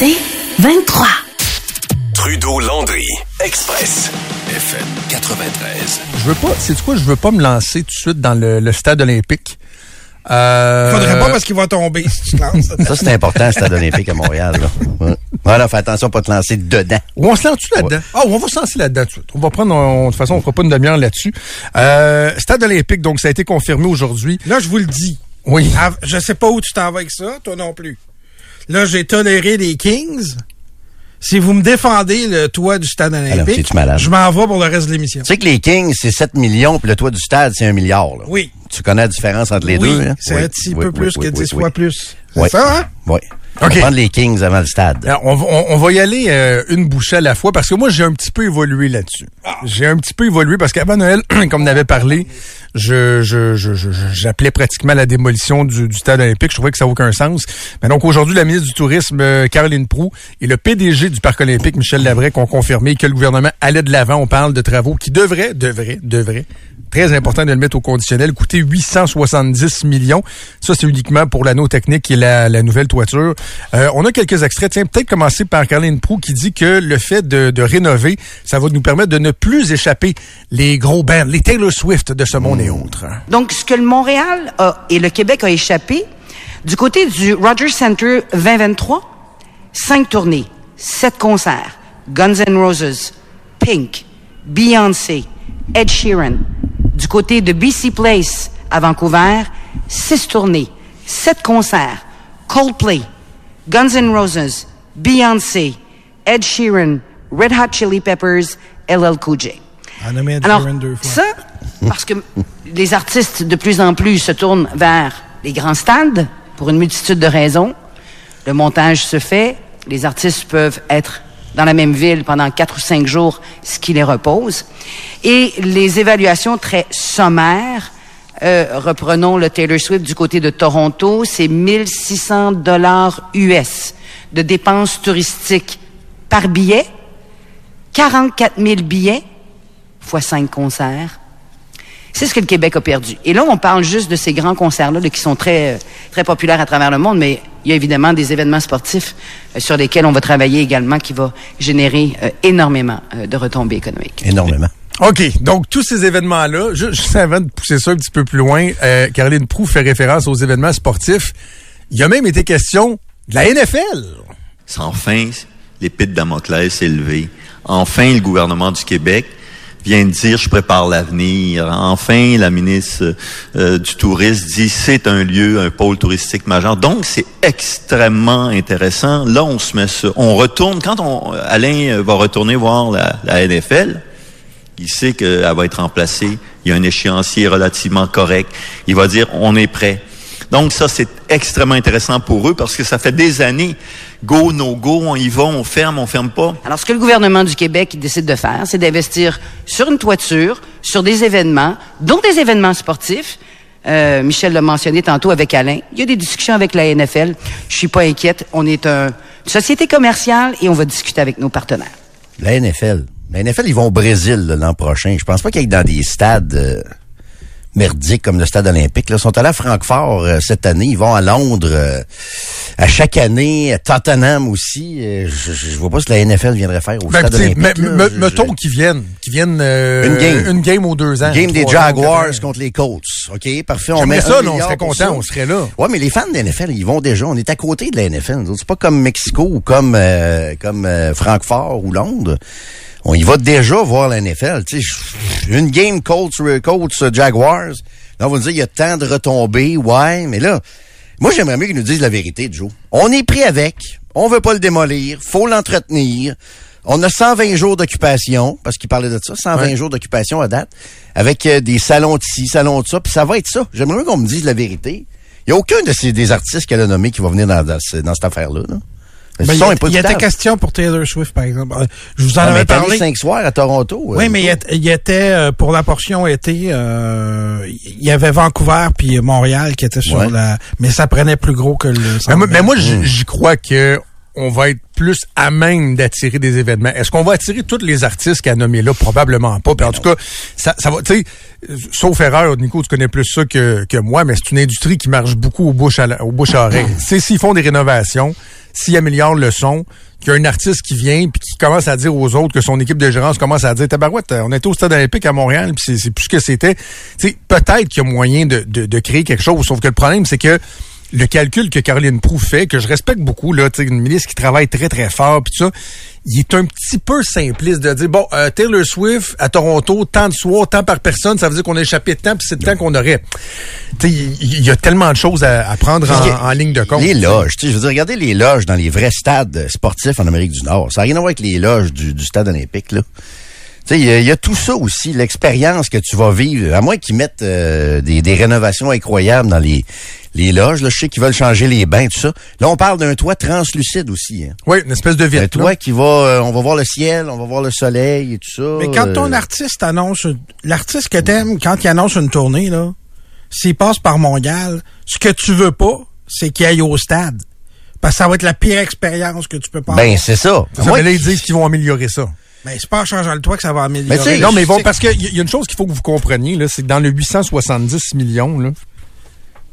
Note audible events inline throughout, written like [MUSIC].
C'est 23. Trudeau-Landry, Express, FM 93. Je veux pas, c'est quoi, je veux pas me lancer tout de suite dans le, le stade olympique. Euh, Faudrait pas parce qu'il va tomber si tu te lances. [LAUGHS] Ça, c'est important, le stade olympique à Montréal. Là. Voilà, fais attention à pas te lancer dedans. Ou on se lance-tu là-dedans? Ah, on va se lancer là-dedans tout de suite. On va prendre, on- de toute façon, on fera pas une demi-heure là-dessus. Euh, stade olympique, donc ça a été confirmé aujourd'hui. Là, je vous le dis. Oui. Je sais pas où tu t'en vas avec ça, toi non plus. Là, j'ai toléré les Kings. Si vous me défendez le toit du stade olympique, malade? je m'en vais pour le reste de l'émission. Tu sais que les Kings, c'est 7 millions, puis le toit du stade, c'est 1 milliard. Là. Oui. Tu connais la différence entre les oui, deux? hein? c'est Oui, un petit oui, peu oui, plus oui, que oui, 10 oui. fois plus. C'est Oui. ça, hein? Oui. On OK. va prendre les Kings avant le stade. Alors, on, va- on- on va y aller euh, une bouchée à la fois parce que moi, j'ai un petit peu évolué là-dessus. J'ai un petit peu évolué parce qu'avant Noël, [CLEARS THROAT] comme on avait parlé, je, je, je, j'appelais pratiquement la démolition du, du stade olympique. Je trouvais que ça n'a aucun sens. Mais donc, aujourd'hui, la ministre du Tourisme, euh, Caroline Proux, et le PDG du Parc olympique, Michel Lavrec, ont confirmé que le gouvernement allait de l'avant. On parle de travaux qui devraient, devraient, devraient, très important de le mettre au conditionnel, coûter 870 millions. Ça, c'est uniquement pour l'anneau technique et la, la nouvelle toiture. Euh, on a quelques extraits. Tiens, peut-être commencer par Caroline Proux qui dit que le fait de, de rénover, ça va nous permettre de ne plus échapper les gros bands, les Taylor Swift de ce monde Donc, ce que le Montréal a- et le Québec a échappé, du côté du Rogers Center 2023, cinq tournées, sept concerts, Guns N' Roses, Pink, Beyoncé, Ed Sheeran. Du côté de BC Place à Vancouver, six tournées, sept concerts, Coldplay, Guns N' Roses, Beyoncé, Ed Sheeran, Red Hot Chili Peppers, LL Cool J. Alors, Sheeran deux fois. ça, parce que les artistes de plus en plus se tournent vers les grands stades pour une multitude de raisons. Le montage se fait, les artistes peuvent être dans la même ville pendant quatre ou cinq jours, ce qui les repose. Et les évaluations très sommaires, euh, reprenons le Taylor Swift du côté de Toronto, c'est 1600 dollars US de dépenses touristiques par billet, 44 000 billets fois cinq concerts. C'est ce que le Québec a perdu. Et là, on parle juste de ces grands concerts-là là, qui sont très, euh, très populaires à travers le monde, mais il y a évidemment des événements sportifs euh, sur lesquels on va travailler également qui va générer euh, énormément euh, de retombées économiques. Énormément. OK. Donc, tous ces événements-là, ju- juste avant de pousser ça un petit peu plus loin, euh, Caroline Proux fait référence aux événements sportifs. Il y a même été question de la NFL. Enfin, l'épée de Damoclès s'est levée. Enfin, le gouvernement du Québec vient de dire je prépare l'avenir. Enfin, la ministre euh, du Tourisme dit c'est un lieu, un pôle touristique majeur. Donc, c'est extrêmement intéressant. Là, on se met. On retourne, quand on, Alain euh, va retourner voir la, la NFL, il sait qu'elle va être remplacée. Il y a un échéancier relativement correct. Il va dire, on est prêt. Donc ça, c'est extrêmement intéressant pour eux parce que ça fait des années, go, no go, on y va, on ferme, on ferme pas. Alors, ce que le gouvernement du Québec décide de faire, c'est d'investir sur une toiture, sur des événements, dont des événements sportifs. Euh, Michel l'a mentionné tantôt avec Alain. Il y a des discussions avec la NFL. Je suis pas inquiète. On est un- une société commerciale et on va discuter avec nos partenaires. La NFL. La NFL, ils vont au Brésil l'an prochain. Je pense pas qu'ils aillent dans des stades euh, merdiques comme le stade olympique. Là. Ils sont allés à Francfort euh, cette année. Ils vont à Londres euh, à chaque année. À Tottenham aussi. Euh, je, je vois pas ce que la NFL viendrait faire au Ben, stade olympique. me- là. me- Je- mettons je- qu'ils viennent, qu'ils viennent Une game. une game aux deux ans. Game des Jaguars ans. contre les Colts. OK, parfait. On met ça, on serait content, on serait là. Ouais, mais les fans de la NFL, ils vont déjà. On est à côté de la NFL. C'est pas comme Mexico ou comme comme Francfort ou Londres. On y va déjà voir la NFL. Tu sais, une game Colts, euh, Colts euh, Jaguars. Là, on va nous dire il y a tant de retombées. Ouais, mais là, moi j'aimerais mieux qu'ils nous disent la vérité, Joe. On est pris avec. On veut pas le démolir. Faut l'entretenir. On a 120 jours d'occupation, parce qu'il parlait de ça, 120 Ouais. jours d'occupation à date, avec euh, des salons de ci, salons de ça, puis ça va être ça. J'aimerais mieux qu'on me dise la vérité. Il n'y a aucun de ces des artistes qu'elle a nommés qui va venir dans, dans, dans cette affaire-là. Là. Ben, son il y, a- y des questions pour Taylor Swift, par exemple. Euh, Je vous en Ah, avais parlé. cinq soirs à Toronto. Oui, euh, mais il y a- il y était, euh, pour la portion été, euh, il y avait Vancouver puis Montréal qui étaient sur Ouais. la... Mais ça prenait plus gros que le... Mais moi, mais moi, Hmm. j'y crois que on va être plus à même d'attirer des événements. Est-ce qu'on va attirer tous les artistes a nommés là? Probablement pas. Puis en tout cas, ça, ça va, tu sais, sauf erreur, Nico, tu connais plus ça que, que moi, mais c'est une industrie qui marche beaucoup au bouche à, la- au bouche à oreille. Sais, s'ils font des rénovations, s'il améliore le son, qu'il y a un artiste qui vient puis qui commence à dire aux autres que son équipe de gérance commence à dire tabarouette, on était au stade olympique à Montréal puis c'est plus ce que c'était. Tu sais, peut-être qu'il y a moyen de, de, de créer quelque chose, sauf que le problème c'est que le calcul que Caroline Proux fait, que je respecte beaucoup, là, une ministre qui travaille très, très fort, puis ça, il est un petit peu simpliste de dire, bon, euh, Taylor Swift à Toronto, tant de soirs, tant par personne, ça veut dire qu'on a échappé de temps, puis c'est le temps qu'on aurait. Il y, a tellement de choses à, prendre en, ligne de compte. Les loges, je veux dire, regardez les loges dans les vrais stades sportifs en Amérique du Nord. Ça n'a rien à voir avec les loges du, stade olympique, là. Il y, y, a tout ça aussi, l'expérience que tu vas vivre, à moins qu'ils mettent euh, des, des rénovations incroyables dans les les loges. Là, je sais qu'ils veulent changer les bains, tout ça. Là, on parle d'un toit translucide aussi. Hein. Oui, une espèce de vitre. Un toit qui va, euh, on va voir le ciel, on va voir le soleil et tout ça. Mais quand ton euh, artiste annonce, l'artiste que t'aimes, quand il annonce une tournée, là, s'il passe par Montréal, ce que tu veux pas, c'est qu'il aille au stade. Parce que ça va être la pire expérience que tu peux pas Ben, c'est ça. ça mais là, ils disent qu'ils vont améliorer ça. Ben, c'est pas en changeant le toit que ça va améliorer. non, mais bon, parce qu'il y, y a une chose qu'il faut que vous compreniez, là, c'est que dans le 870 millions, là,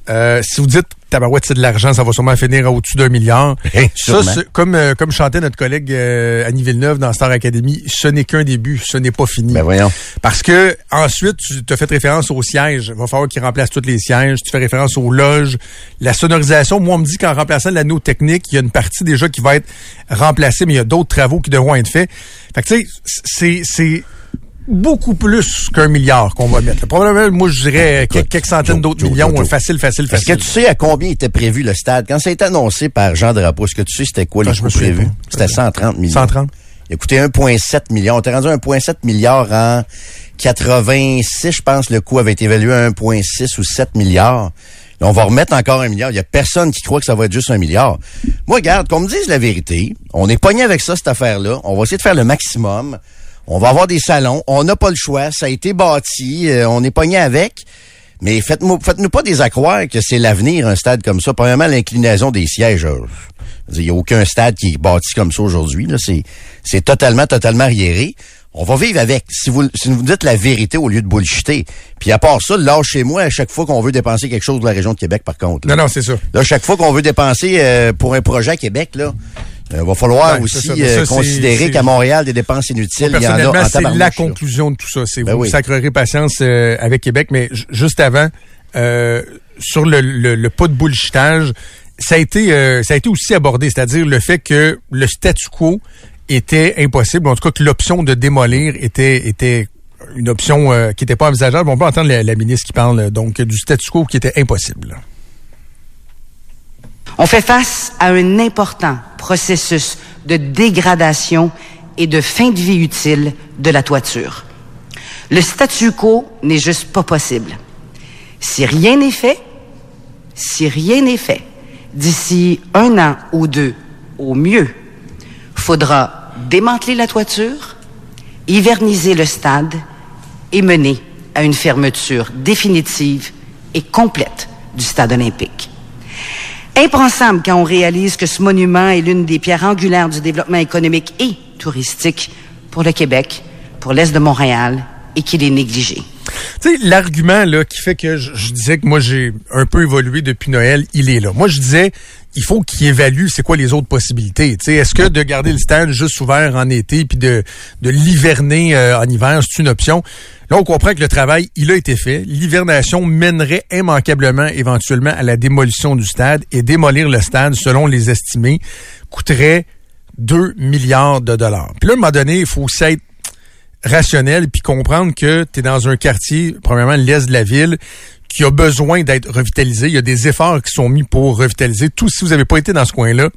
euh, si vous dites tabarouette, c'est de l'argent, ça va sûrement finir au-dessus d'un milliard. ça, comme euh, comme chantait notre collègue euh, Annie Villeneuve dans Star Academy, ce n'est qu'un début, ce n'est pas fini. Ben voyons. Parce que ensuite, tu te fais référence aux sièges. Il va falloir qu'ils remplacent tous les sièges. Tu fais référence aux loges. La sonorisation, moi, on me dit qu'en remplaçant l'anneau technique, il y a une partie déjà qui va être remplacée, mais il y a d'autres travaux qui devront être faits. Fait que tu sais, c'est beaucoup plus qu'un milliard qu'on va mettre. Probablement, moi, je dirais quelques, centaines d'autres millions. facile, facile, facile. Est-ce que tu sais à combien était prévu le stade? Quand ça a été annoncé par Jean Drapeau, est-ce que tu sais c'était quoi les coûts prévus? C'était 130 millions. 130. Il a coûté 1,7 million. On était rendu à 1,7 milliard en 86, je pense, le coût avait été évalué à 1,6 ou 7 milliards. Là, on va remettre encore un milliard. Il y a personne qui croit que ça va être juste un milliard. Moi, regarde, qu'on me dise la vérité. On est pogné avec ça, cette affaire-là. On va essayer de faire le maximum. On va avoir des salons. On n'a pas le choix. Ça a été bâti. Euh, on est pogné avec. Mais faites-nous faites pas des accroire que c'est l'avenir, un stade comme ça. Premièrement, l'inclinaison des sièges. Euh, il n'y a aucun stade qui est bâti comme ça aujourd'hui. C'est totalement, totalement arriéré. On va vivre avec. Si vous, si vous dites la vérité au lieu de bullshiter. Puis à part ça, là, chez moi, à chaque fois qu'on veut dépenser quelque chose de la région de Québec, par contre. non, non, c'est ça. Là, chaque fois qu'on veut dépenser euh, pour un projet à Québec, là, il euh, va falloir aussi euh, considérer qu'à Montréal, des dépenses inutiles, il y en a c'est la conclusion de tout ça. C'est ben vous sacrerez patience euh, avec Québec, mais juste avant, sur le, le, pas de bullshitage, ça a été ça a été aussi abordé, c'est-à-dire le fait que le statu quo était impossible, en tout cas que l'option de démolir était était une option qui n'était pas envisageable. On peut entendre la, la ministre qui parle donc du statu quo qui était impossible. On fait face à un important processus de dégradation et de fin de vie utile de la toiture. Le statu quo n'est juste pas possible. Si rien n'est fait, si rien n'est fait, d'ici un an ou deux au mieux, faudra démanteler la toiture, hiverniser le stade et mener à une fermeture définitive et complète du stade olympique. Impensable quand on réalise que ce monument est l'une des pierres angulaires du développement économique et touristique pour le Québec, pour l'Est de Montréal et qu'il est négligé. Tu sais, l'argument là qui fait que je, disais que moi j'ai un peu évolué depuis Noël, il est là. Moi, je disais, il faut qu'il évalue c'est quoi les autres possibilités. Est-ce que de garder le stade juste ouvert en été puis de, de l'hiverner euh, en hiver, c'est une option? Là, on comprend que le travail, il a été fait. L'hivernation mènerait immanquablement, éventuellement, à la démolition du stade et démolir le stade, selon les estimés, coûterait 2 milliards de dollars. Puis là, à un moment donné, il faut aussi être rationnel puis comprendre que tu es dans un quartier, premièrement, l'est de la ville, qui a besoin d'être revitalisé. Il y a des efforts qui sont mis pour revitaliser. Tout, si vous n'avez pas été dans ce coin-là,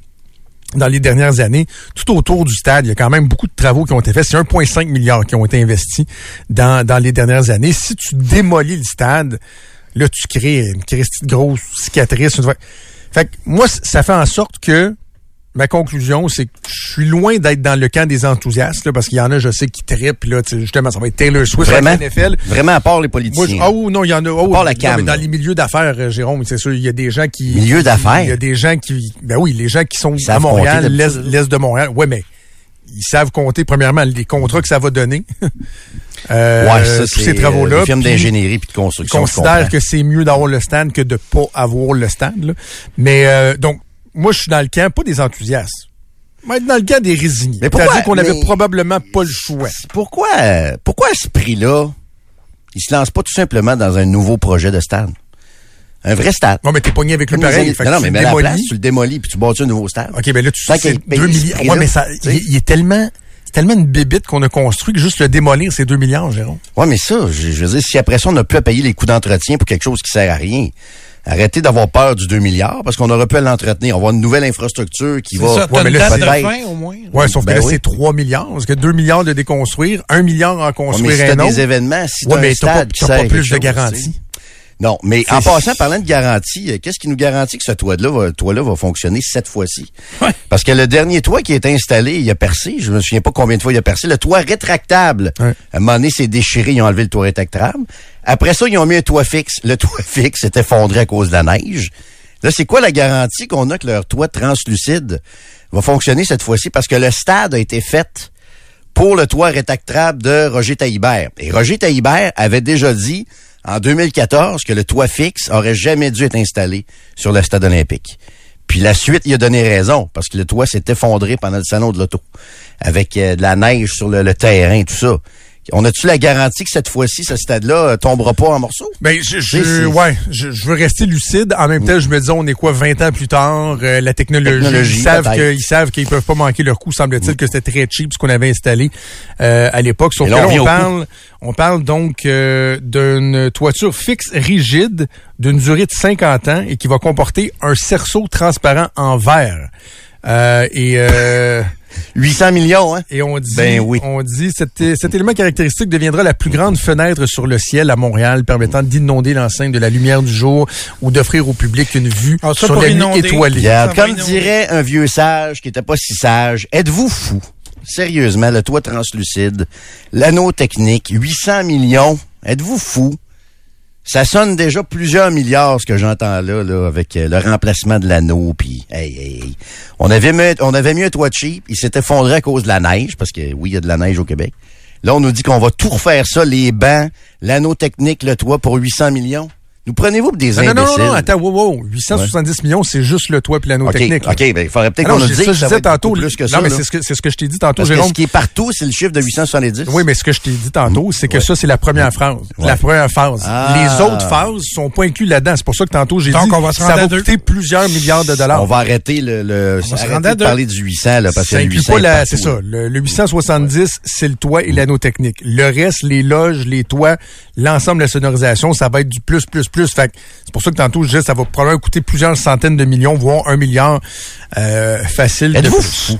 dans les dernières années, tout autour du stade, il y a quand même beaucoup de travaux qui ont été faits. C'est 1,5 milliard qui ont été investis dans, dans les dernières années. Si tu démolis le stade, là, tu crées une grosse cicatrice. Fait que moi, ça fait en sorte que ma conclusion, c'est que je suis loin d'être dans le camp des enthousiastes, parce qu'il y en a, je sais, qui trippent, là, justement, ça va être Taylor Swift Vraiment? NFL. Vraiment, à part les politiciens. Moi, oh non, il y en a. Oh, à part la dans les milieux d'affaires, euh, Jérôme, c'est sûr, il y a des gens qui... Milieux d'affaires? Il y a des gens qui... Ben oui, les gens qui sont à Montréal, l'Est de Montréal. Ouais, mais ils savent compter, premièrement, les contrats que ça va donner. [LAUGHS] euh, ouais, ça, tous ces travaux-là. Euh, firme d'ingénierie puis de construction. Ils considèrent que c'est mieux d'avoir le stand que de pas avoir le stand. Là. Mais euh, donc, moi, je suis dans le camp, pas des enthousiastes. Mais dans le camp des résignés. Mais pourquoi? C'est-à-dire qu'on avait Mais- probablement pas le choix. Pourquoi, pourquoi à ce prix-là, il se lance pas tout simplement dans un nouveau projet de stade? Un vrai stade. Non, mais t'es pogné avec les pareil. non, mais le mets la place, tu le démolis, puis tu bâtis un nouveau stade. OK, ben là, tu sais, c'est qu'il paye 2 ce milliards. Ouais, mais ça, il, il est tellement, c'est tellement une bébite qu'on a construit que juste le démolir, c'est 2 milliards, Jérôme. Ouais, mais ça, je, je veux dire, si après ça, on n'a plus à payer les coûts d'entretien pour quelque chose qui sert à rien, arrêtez d'avoir peur du 2 milliards, parce qu'on aurait pu l'entretenir. On va avoir une nouvelle infrastructure qui va... ça, Ouais, mais là, date de peut-être- fin, au moins. Ouais, sauf Ben que là, oui. c'est 3 milliards. Parce que 2 milliards de déconstruire, 1 milliard en Ouais, mais construire si un autre. des événements, si Ouais, mais t'as pas, pas plus de garantie. Non, mais en passant, parlant de garantie, euh, qu'est-ce qui nous garantit que ce toit-là va, toit-là va fonctionner cette fois-ci? Parce que le dernier toit qui est installé, il a percé, je me souviens pas combien de fois il a percé, le toit rétractable. Ouais. À un moment donné, c'est déchiré, ils ont enlevé le toit rétractable. Après ça, ils ont mis un toit fixe. Le [LAUGHS] toit fixe s'est effondré à cause de la neige. Là, c'est quoi la garantie qu'on a que leur toit translucide va fonctionner cette fois-ci? Parce que le stade a été fait pour le toit rétractable de Roger Taillibert. Et Roger Taillibert avait déjà dit en 2014 que le toit fixe aurait jamais dû être installé sur le stade olympique. Puis la suite, il a donné raison, parce que le toit s'est effondré pendant le salon de l'auto, avec euh, de la neige sur le, le terrain, tout ça. On a-tu la garantie que cette fois-ci, ce stade-là euh, tombera pas en morceaux? Ben, je, je- ouais, je, je veux rester lucide. En même temps, je me dis, on est quoi, 20 ans plus tard, euh, la technologie, Technologie, ils savent peut-être. que, ils savent qu'ils peuvent pas manquer leur coup. Semble-t-il que c'était très cheap ce qu'on avait installé euh, à l'époque. Sauf que là, on parle, on parle donc euh, d'une toiture fixe rigide d'une durée de 50 ans et qui va comporter un cerceau transparent en verre. Euh, et euh, 800 millions, hein? et on dit, Ben oui. on dit cet, cet élément caractéristique deviendra la plus grande fenêtre sur le ciel à Montréal, permettant d'inonder l'enceinte de la lumière du jour ou d'offrir au public une vue Ah, sur la nuit étoilée. Regarde, comme dirait un vieux sage qui était pas si sage, êtes-vous fou? Sérieusement, le toit translucide, l'anneau technique, 800 millions, êtes-vous fou? Ça sonne déjà plusieurs milliards ce que j'entends là, là, avec euh, le remplacement de l'anneau, puis hey, hey. On avait mis, on avait mis un toit cheap, il s'est effondré à cause de la neige, parce que oui, il y a de la neige au Québec. Là, on nous dit qu'on va tout refaire ça, les bancs, l'anneau technique, le toit pour 800 millions. Nous prenez-vous pour des Non, non, imbéciles? non, non, attends, wow, wow, 870 millions, c'est juste le toit puis l'anneau OK, technique. là. OK, ben, il faudrait peut-être Ah non, qu'on nous je- dise ça, que je ça va disais tantôt. plus que non, ça. mais là. c'est ce que, c'est ce que je t'ai dit tantôt, Parce que Jérôme. ce qui est partout, c'est le chiffre de 870. Oui, mais ce que je t'ai dit tantôt, c'est que ça, c'est la première phrase. Ouais. La première phase. Ah. Les autres phases sont pas incluses là-dedans. C'est pour ça que tantôt, j'ai dit on va se ça rendre va coûter plusieurs milliards de dollars. On va arrêter le, le arrêter de deux. parler du 800 là parce que ça le inclut 800 pas est la, partout, c'est ça. le 870, c'est le toit et l'anneau technique. Le reste, les loges, les toits, l'ensemble de la sonorisation, ça va être du plus, plus, plus. Fait c'est pour ça que tantôt, je disais, ça va probablement coûter plusieurs centaines de millions, voire un milliard, euh, facile. de Êtes-vous fou?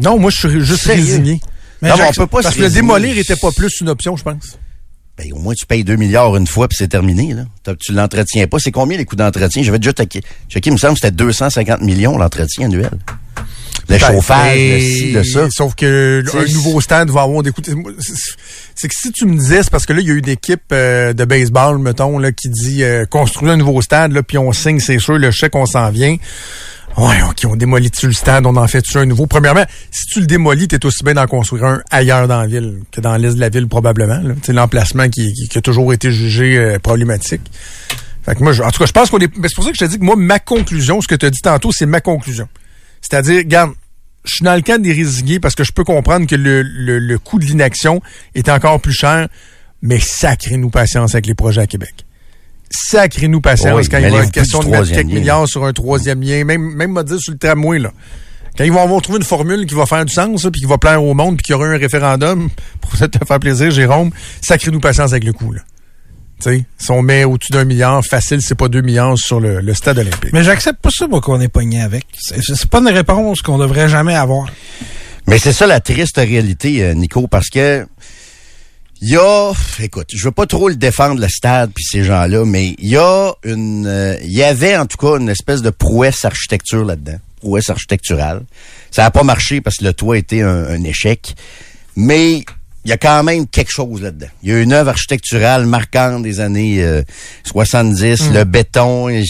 Non, moi, je suis juste Sérieux? résigné. Mais Non, mais on peut pas Parce que le démolir était pas plus une option, je pense. Ben, au moins, tu payes 2 milliards une fois puis c'est terminé, là. Tu l'entretiens pas. C'est combien les coûts d'entretien? J'avais déjà. Checké, il me semble que c'était 250 millions l'entretien annuel. Le chauffage, le ci, le ça. Sauf que un nouveau stade va avoir des coûts. Moi, c'est- que si tu me disais, c'est parce que là, il y a eu une équipe euh, de baseball, mettons, là, qui dit euh, construire un nouveau stade, là, puis on signe, c'est sûr, le chèque, on s'en vient. Ouais, OK, on démolit-tu le stade, on en fait-tu un nouveau? Premièrement, si tu le démolis, t'es aussi bien d'en construire un ailleurs dans la ville que dans l'est de la ville, probablement. C'est l'emplacement qui, qui- qui a toujours été jugé euh, problématique. Fait que moi, je- en tout cas, je pense qu'on est. C'est pour ça que je te dis que moi, ma conclusion, ce que tu as dit tantôt, c'est ma conclusion. C'est-à-dire, regarde, je suis dans le cadre des résignés parce que je peux comprendre que le, le, le coût de l'inaction est encore plus cher, mais sacrez-nous patience avec les projets à Québec. Sacrez-nous patience Oui, quand il va être question de mettre quelques lien? milliards sur un troisième lien, même, même me dire sur le tramway, là. Quand ils vont avoir trouvé une formule qui va faire du sens, ça, puis qui va plaire au monde, puis qu'il y aura un référendum, pour peut-être [LAUGHS] te faire plaisir, Jérôme, sacrez-nous patience avec le coup, là. Tu sais, si on met au-dessus d'un milliard, facile, c'est pas deux milliards sur le, le stade olympique. Mais j'accepte pas ça, moi, qu'on est pogné avec. C'est c'est pas une réponse qu'on devrait jamais avoir. Mais c'est ça la triste réalité, euh, Nico, parce que il y a, écoute, je veux pas trop le défendre le stade puis ces gens-là, mais il y a une, euh, il y avait en tout cas une espèce de prouesse architecture là-dedans, prouesse architecturale. Ça a pas marché parce que le toit était un, un échec, mais il y a quand même quelque chose là-dedans. Il y a une œuvre architecturale marquante des années euh, 70, le béton. je-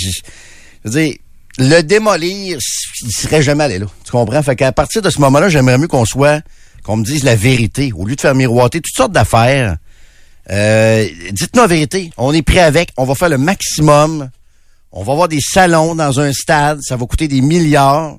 je veux dire, le démolir, il serait jamais allé là. Tu comprends? Fait qu'à partir de ce moment-là, j'aimerais mieux qu'on soit, qu'on me dise la vérité. Au lieu de faire miroiter toutes sortes d'affaires, euh, dites-nous la vérité. On est prêt avec. On va faire le maximum On va avoir des salons dans un stade, ça va coûter des milliards,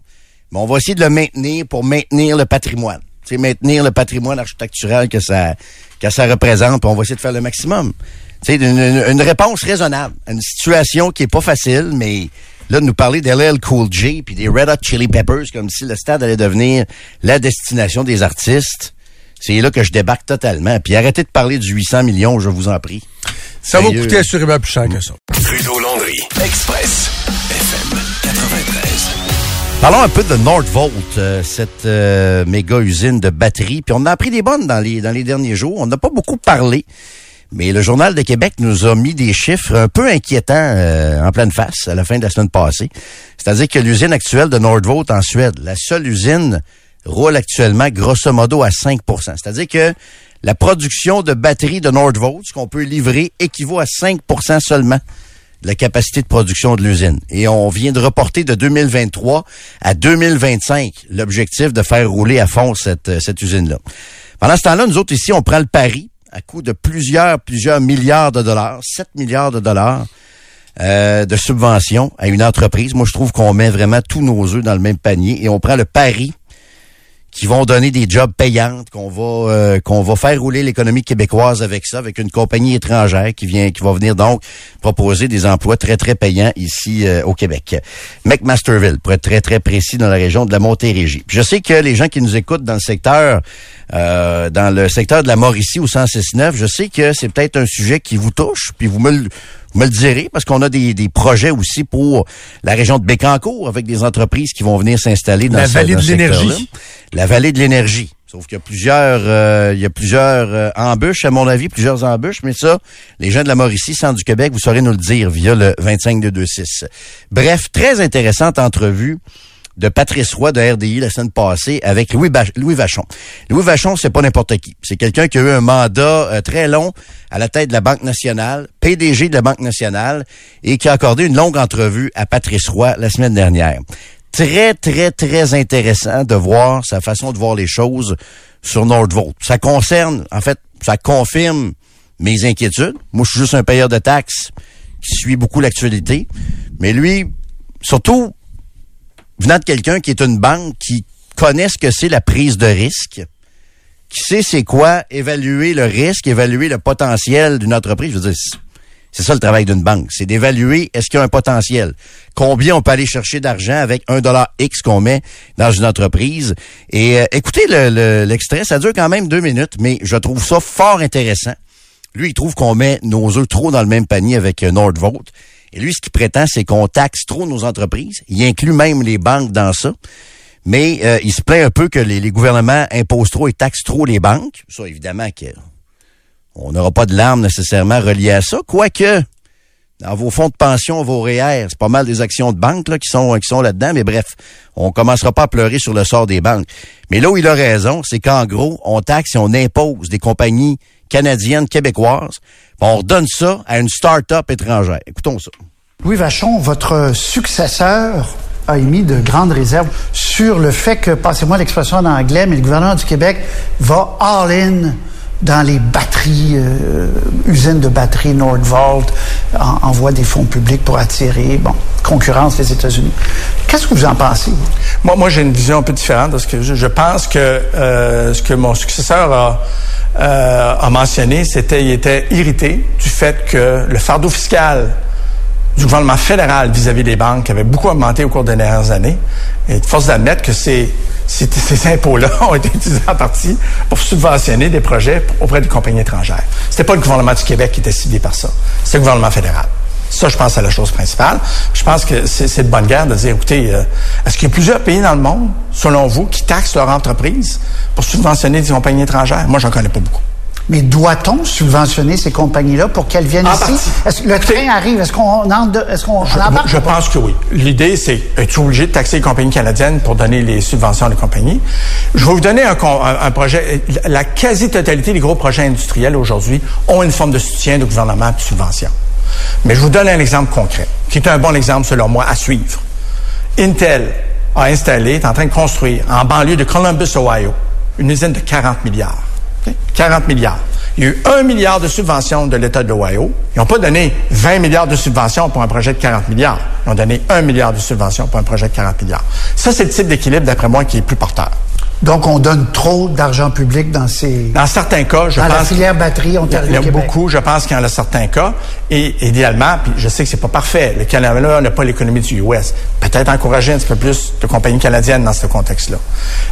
mais on va essayer de le maintenir pour maintenir le patrimoine. C'est maintenir le patrimoine architectural que ça, que ça représente, puis on va essayer de faire le maximum. C'est une, une, une, réponse raisonnable à une situation qui est pas facile, mais là, de nous parler d'LL Cool J puis des Red Hot Chili Peppers, comme si le stade allait devenir la destination des artistes, c'est là que je débarque totalement. Puis arrêtez de parler du 800 millions, je vous en prie. Ça va coûter assurément plus cher que ça. Trudeau Landry, Express, FM 93. Parlons un peu de Nordvolt, euh, cette euh, méga usine de batterie. Puis on a appris des bonnes dans les, dans les derniers jours. On n'a pas beaucoup parlé. Mais le Journal de Québec nous a mis des chiffres un peu inquiétants euh, en pleine face à la fin de la semaine passée. C'est-à-dire que l'usine actuelle de Nordvolt en Suède, la seule usine roule actuellement grosso modo à 5% C'est-à-dire que la production de batteries de Nordvolt, ce qu'on peut livrer, équivaut à 5% seulement la capacité de production de l'usine. Et on vient de reporter de 2023 à 2025 l'objectif de faire rouler à fond cette, cette usine-là. Pendant ce temps-là, nous autres ici, on prend le pari à coût de plusieurs, plusieurs milliards de dollars, 7 milliards de dollars euh, de subventions à une entreprise. Moi, je trouve qu'on met vraiment tous nos œufs dans le même panier et on prend le pari qui vont donner des jobs payantes, qu'on va euh, qu'on va faire rouler l'économie québécoise avec ça, avec une compagnie étrangère qui vient qui va venir donc proposer des emplois très très payants ici euh, au Québec. McMasterville, pour être très très précis dans la région de la Montérégie. je sais que les gens qui nous écoutent dans le secteur euh, dans le secteur de la Mauricie au 169, je sais que c'est peut-être un sujet qui vous touche, puis vous me le vous me le direz, parce qu'on a des, des, projets aussi pour la région de Bécancourt avec des entreprises qui vont venir s'installer dans la vallée de l'énergie. La vallée de l'énergie. Sauf qu'il y a plusieurs, euh, il y a plusieurs euh, embûches, à mon avis, plusieurs embûches, mais ça, les gens de la Mauricie, Centre du Québec, vous saurez nous le dire via le 25226. Bref, très intéressante entrevue de Patrice Roy de RDI la semaine passée avec Louis, Louis Vachon. Louis Vachon, c'est pas n'importe qui. C'est quelqu'un qui a eu un mandat euh, très long à la tête de la Banque nationale, PDG de la Banque nationale, et qui a accordé une longue entrevue à Patrice Roy la semaine dernière. Très, très, très intéressant de voir sa façon de voir les choses sur Nordvolt. Ça concerne, en fait, ça confirme mes inquiétudes. Moi, je suis juste un payeur de taxes qui suit beaucoup l'actualité. Mais lui, surtout, venant de quelqu'un qui est une banque qui connaît ce que c'est la prise de risque, qui sait c'est quoi évaluer le risque, évaluer le potentiel d'une entreprise. Je veux dire, c'est ça le travail d'une banque, c'est d'évaluer est-ce qu'il y a un potentiel. Combien on peut aller chercher d'argent avec un dollar X qu'on met dans une entreprise. Et euh, écoutez l'extrait, ça dure quand même deux minutes, mais je trouve ça fort intéressant. Lui, il trouve qu'on met nos œufs trop dans le même panier avec euh, Nordvolt. Et lui, ce qu'il prétend, c'est qu'on taxe trop nos entreprises. Il inclut même les banques dans ça. Mais euh, il se plaint un peu que les, gouvernements imposent trop et taxent trop les banques. Ça, évidemment, que on n'aura pas de larmes nécessairement reliées à ça. Quoique, dans vos fonds de pension, vos REER, c'est pas mal des actions de banque là, qui sont, qui sont là-dedans. Mais bref, on commencera pas à pleurer sur le sort des banques. Mais là où il a raison, c'est qu'en gros, on taxe et on impose des compagnies canadiennes, québécoises. On redonne ça à une start-up étrangère. Écoutons ça. Louis Vachon, votre successeur a émis de grandes réserves sur le fait que, passez-moi l'expression en anglais, mais le gouvernement du Québec va all-in dans les batteries, euh, usines de batteries Nordvolt, en, envoie des fonds publics pour attirer, bon, concurrence les États-Unis. Qu'est-ce que vous en pensez? Moi, moi j'ai une vision un peu différente parce que je, pense que euh, ce que mon successeur a, euh, a mentionné, c'était il était irrité du fait que le fardeau fiscal du gouvernement fédéral vis-à-vis des banques avait beaucoup augmenté au cours des dernières années. Et force d'admettre que ces, ces, impôts-là [LAUGHS] ont été utilisés en partie pour subventionner des projets auprès des compagnies étrangères. C'était pas le gouvernement du Québec qui était ciblé par ça. C'était le gouvernement fédéral. Ça, je pense, c'est la chose principale. Je pense que c'est de bonne guerre de dire, écoutez, euh, est-ce qu'il y a plusieurs pays dans le monde, selon vous, qui taxent leur entreprise pour subventionner des compagnies étrangères? Moi, j'en connais pas beaucoup. Mais doit-on subventionner ces compagnies-là pour qu'elles viennent ici? Est-ce que le train arrive? Est-ce qu'on en, est-ce qu'on je, je pense que oui. L'idée, c'est être obligé de taxer les compagnies canadiennes pour donner les subventions des compagnies? Je vais vous donner un, un, projet. La quasi-totalité des gros projets industriels aujourd'hui ont une forme de soutien du gouvernement de subvention. Mais je vous donne un exemple concret, qui est un bon exemple, selon moi, à suivre. Intel a installé, est en train de construire, en banlieue de Columbus, Ohio, une usine de 40 milliards. 40 milliards. Il y a eu un milliard de subventions de l'État de l'Ohio. Ils n'ont pas donné 20 milliards de subventions pour un projet de 40 milliards. Ils ont donné un milliard de subventions pour un projet de 40 milliards. Ça, c'est le type d'équilibre, d'après moi, qui est plus porteur. Donc, on donne trop d'argent public dans ces... Dans certains cas, je dans pense... la filière batterie Il y a Ontario-Québec. beaucoup, je pense qu'il y en a certains cas. Et idéalement, puis je sais que c'est pas parfait, le Canada n'a pas l'économie du US. Peut-être encourager un petit peu plus de compagnies canadiennes dans ce contexte-là.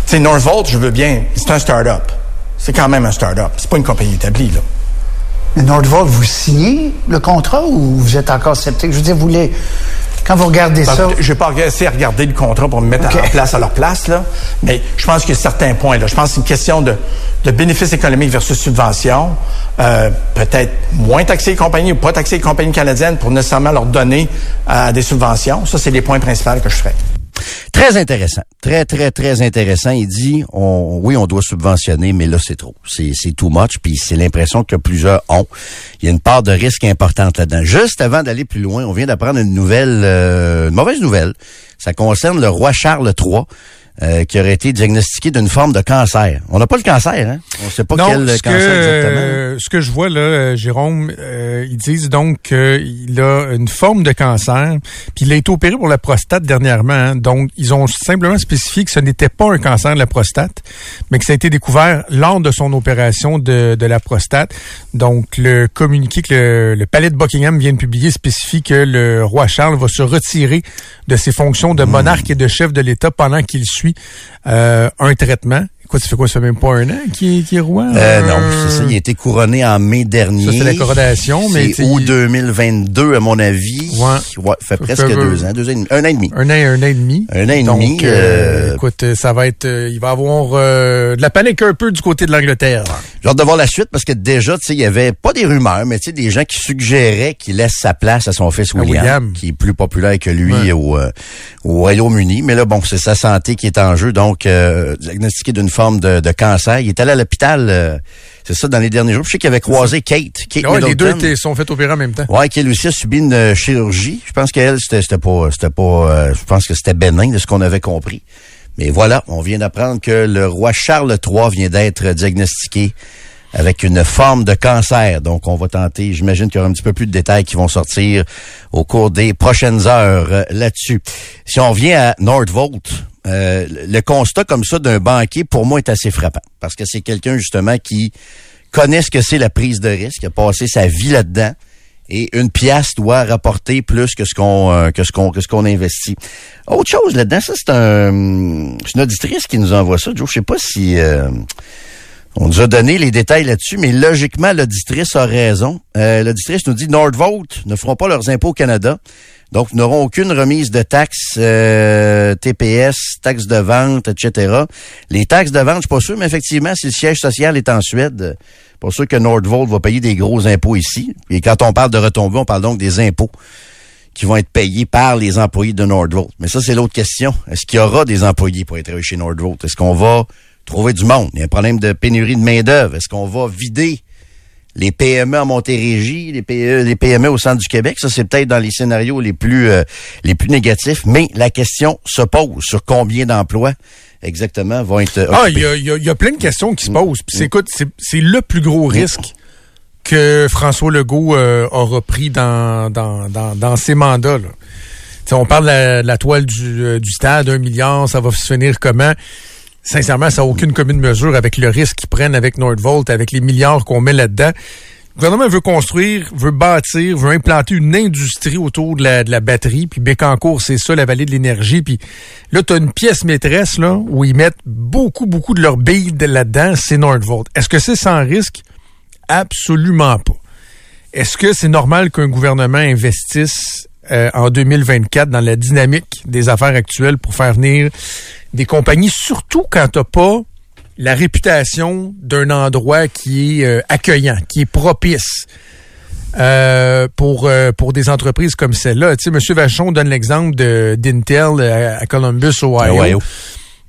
Tu sais, Northvolt, je veux bien, c'est un start-up. C'est quand même un start-up. C'est pas une compagnie établie, là. Mais Nordvolt, vous signez le contrat ou vous êtes encore sceptique? Je veux dire, vous les... Quand vous regardez Ben, ça... Je vais pas essayer de regarder le contrat pour me mettre OK. en place à leur place, là. Mais je pense qu'il y a certains points, là. Je pense que c'est une question de, de bénéfices économiques versus subvention. Euh, peut-être moins taxer les compagnies ou pas taxer les compagnies canadiennes pour nécessairement leur donner euh, des subventions. Ça, c'est les points principaux que je ferais. Très intéressant. Très, très, très intéressant. Il dit, oui, on doit subventionner, mais là, c'est trop. C'est, c'est too much, puis c'est l'impression que plusieurs ont. Il y a une part de risque importante là-dedans. Juste avant d'aller plus loin, on vient d'apprendre une nouvelle, euh, une mauvaise nouvelle. Ça concerne le roi Charles III, euh, qui aurait été diagnostiqué d'une forme de cancer. On n'a pas le cancer, hein? On sait pas non, quel ce que, cancer exactement. euh, ce que je vois là, euh, Jérôme, euh, ils disent donc qu'il a une forme de cancer, puis il a été opéré pour la prostate dernièrement. hein. donc, ils ont simplement spécifié que ce n'était pas un cancer de la prostate, mais que ça a été découvert lors de son opération de, de la prostate. Donc, le communiqué que le, le palais de Buckingham vient de publier spécifie que le roi Charles va se retirer de ses fonctions Hmm. de monarque et de chef de l'État pendant qu'il suit euh, un traitement. Écoute, ça fait quoi? Ça fait même pas un an qu'il est, qu'il est roi? Euh, non, c'est ça. Il a été couronné en mai dernier. Ça, c'est la coronation, mais C'est tu août il- 2022, à mon avis. Ouais. fait Ça presque fait- deux ans. Deux ans et demi. Un an et demi. Un an, un an et demi. Un an et Donc, demi, euh, euh, écoute, euh, ça va être, euh, il va y avoir euh, de la panique un peu du côté de l'Angleterre. J'ai hâte de voir la suite parce que déjà, tu sais, il y avait pas des rumeurs, mais tu sais, des gens qui suggéraient qu'il laisse sa place à son fils William, William. qui est plus populaire que lui Ouais. au, euh, au Royaume-Uni. Mais là, bon, c'est sa santé qui est en jeu, donc euh, diagnostiqué d'une forme de, de cancer. Il est allé à l'hôpital, euh, c'est ça, dans les derniers jours. Je sais qu'il avait croisé Kate. Kate Ouais, les deux étaient- sont fait opérer en même temps. Ouais, qui elle aussi a subi une euh, chirurgie. Je pense qu'elle, c'était, c'était pas, c'était pas, euh, je pense que c'était bénin de ce qu'on avait compris. Mais voilà, on vient d'apprendre que le roi Charles III vient d'être diagnostiqué avec une forme de cancer. Donc, on va tenter, j'imagine qu'il y aura un petit peu plus de détails qui vont sortir au cours des prochaines heures euh, là-dessus. Si on vient à Nordvolt, euh, le constat comme ça d'un banquier, pour moi, est assez frappant. Parce que c'est quelqu'un, justement, qui connaît ce que c'est la prise de risque, a passé sa vie là-dedans et une pièce doit rapporter plus que ce qu'on euh, que ce qu'on que ce qu'on investit. Autre chose là-dedans, ça c'est un une auditrice qui nous envoie ça. Joe, je sais pas si euh, on nous a donné les détails là-dessus, mais logiquement l'auditrice a raison. Euh, l'auditrice nous dit Nordvolt ne feront pas leurs impôts au Canada. Donc, n'auront aucune remise de taxes euh, TPS, taxes de vente, etc. Les taxes de vente, je suis pas sûr, mais effectivement, si le siège social est en Suède, pas sûr que Nordvolt va payer des gros impôts ici. Et quand on parle de retombées, on parle donc des impôts qui vont être payés par les employés de Nordvolt. Mais ça, c'est l'autre question. Est-ce qu'il y aura des employés pour être chez Nordvolt? Est-ce qu'on va trouver du monde? Il y a un problème de pénurie de main-d'œuvre. Est-ce qu'on va vider les PME en Montérégie, les, PE, les PME au centre du Québec? Ça, c'est peut-être dans les scénarios les plus, euh, les plus négatifs. Mais la question se pose sur combien d'emplois exactement vont être euh, Ah, il y a, y a- il y a plein de questions qui se posent. Puis c'est- écoute, c'est le plus gros risque que François Legault euh, aura pris dans, dans, dans, dans ses mandats. Là. On parle de la, de la toile du, euh, du stade, un milliard, ça va se finir comment? Sincèrement, ça n'a aucune commune mesure avec le risque qu'ils prennent avec Nordvolt, avec les milliards qu'on met là-dedans. Le gouvernement veut construire, veut bâtir, veut implanter une industrie autour de la, batterie. Puis Bécancourt, c'est ça, la vallée de l'énergie. Puis là, tu as une pièce maîtresse là où ils mettent beaucoup, beaucoup de leur billes de là-dedans, c'est Nordvolt. Est-ce que c'est sans risque? Absolument pas. Est-ce que c'est normal qu'un gouvernement investisse euh, en 2024 dans la dynamique des affaires actuelles pour faire venir des compagnies, surtout quand t'as pas la réputation d'un endroit qui est euh, accueillant, qui est propice euh, pour euh, pour des entreprises comme celle-là. Tu sais, M. Vachon donne l'exemple de d'Intel à, à Columbus, Ohio. Ohio.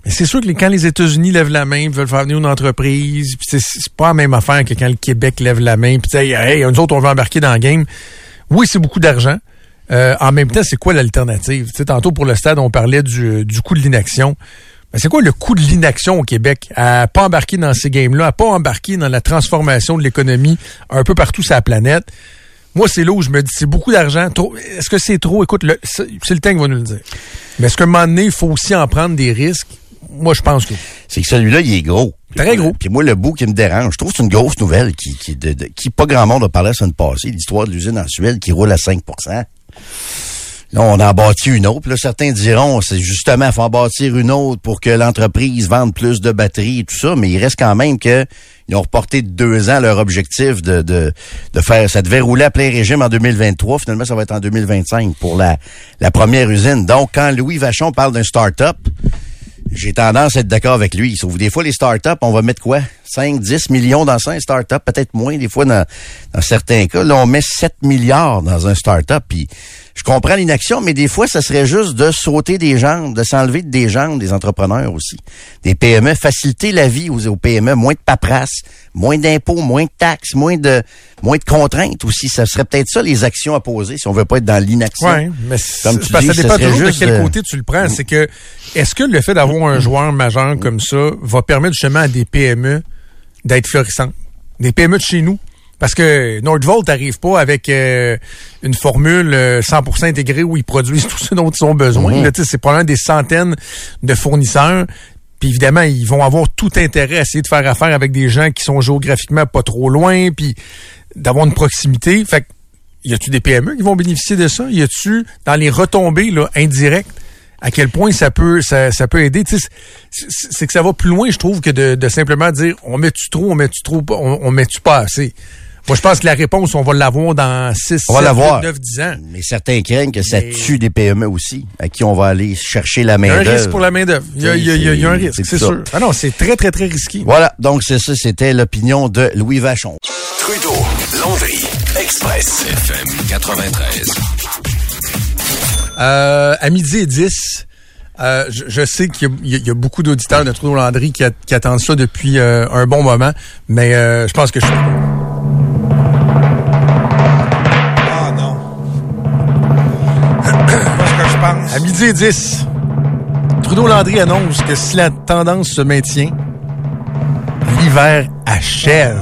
Mais c'est sûr que les- quand les États-Unis lèvent la main, veulent faire venir une entreprise, c'est- pas la même affaire que quand le Québec lève la main, puis hey, nous autres on veut embarquer dans le game. Oui, c'est beaucoup d'argent. Euh, en même temps, c'est quoi l'alternative? Tu sais, tantôt pour le stade, on parlait du, du coût de l'inaction. Ben, c'est quoi le coût de l'inaction au Québec? À pas embarquer dans ces games-là, à pas embarquer dans la transformation de l'économie un peu partout sur la planète? Moi, c'est là où je me dis, c'est beaucoup d'argent. Est-ce que c'est trop? Écoute, le- c'est le temps qui va nous le dire. Mais est-ce qu'à un moment donné, il faut aussi en prendre des risques? Moi, je pense que c'est que celui-là, il est gros. Très gros. Puis moi, le bout qui me dérange, je trouve que c'est une grosse nouvelle qui, qui, de, de- qui pas grand monde a parlé la semaine passée, l'histoire de l'usine en Suède qui roule à 5 Là, on en bâti une autre. Là, certains diront, c'est justement, faut bâtir une autre pour que l'entreprise vende plus de batteries et tout ça, mais il reste quand même que ils ont reporté de deux ans leur objectif de faire, ça devait rouler à plein régime en 2023. Finalement, ça va être en 2025 pour la, la première usine. Donc, quand Louis Vachon parle d'un start-up, j'ai tendance à être d'accord avec lui. Sauf que des fois, les startups, on va mettre quoi? 5, 10 millions dans un startup, peut-être moins, des fois, dans, dans certains cas. Là, on met 7 milliards dans un startup, puis je comprends l'inaction, mais des fois, ça serait juste de sauter des jambes, de s'enlever des jambes des entrepreneurs aussi. Des PME, faciliter la vie aux, aux PME, moins de paperasse, moins d'impôts, moins de taxes, moins de moins de contraintes aussi. Ça serait peut-être ça les actions à poser si on veut pas être dans l'inaction. Ouais, mais Comme tu parce dis, ça dépend toujours de juste quel de- côté tu le prends. C'est que, est-ce que le fait d'avoir un joueur majeur comme ça va permettre justement à des PME d'être florissantes? Des PME de chez nous? Parce que Nordvolt n'arrive pas avec euh, une formule euh, 100% intégrée où ils produisent [LAUGHS] tout ce dont ils ont besoin. Tu sais, c'est probablement des centaines de fournisseurs. Puis évidemment, ils vont avoir tout intérêt à essayer de faire affaire avec des gens qui sont géographiquement pas trop loin, puis d'avoir une proximité. Fait que, y a-tu des PME qui vont bénéficier de ça? Y a-tu, dans les retombées là, indirectes, à quel point ça peut ça, ça peut aider? Tu sais, c'est- que ça va plus loin, je trouve, que de, de simplement dire on met-tu trop, on met-tu trop, on, on met-tu pas assez? Moi, je pense que la réponse, on va l'avoir dans 6, On va 7, l'avoir. 9, 10 ans. Mais certains craignent que ça Mais- tue des PME aussi, à qui on va aller chercher la Il y main a un risque pour la main-d'œuvre. Il y a, il y a- il y a- il y a un risque, c'est sûr. Ah non, c'est très, très, très risqué. Voilà, donc c'est ça, c'était l'opinion de Louis Vachon. Trudeau, Landry, Express, FM 93. Euh, à midi et 10, euh, je, je sais qu'il y a- y beaucoup d'auditeurs de Trudeau Landry qui, a- qui attendent ça depuis euh, un bon moment, mais euh, je pense que je suis... À midi et 10, Trudeau Landry annonce que si la tendance se maintient, l'hiver achève.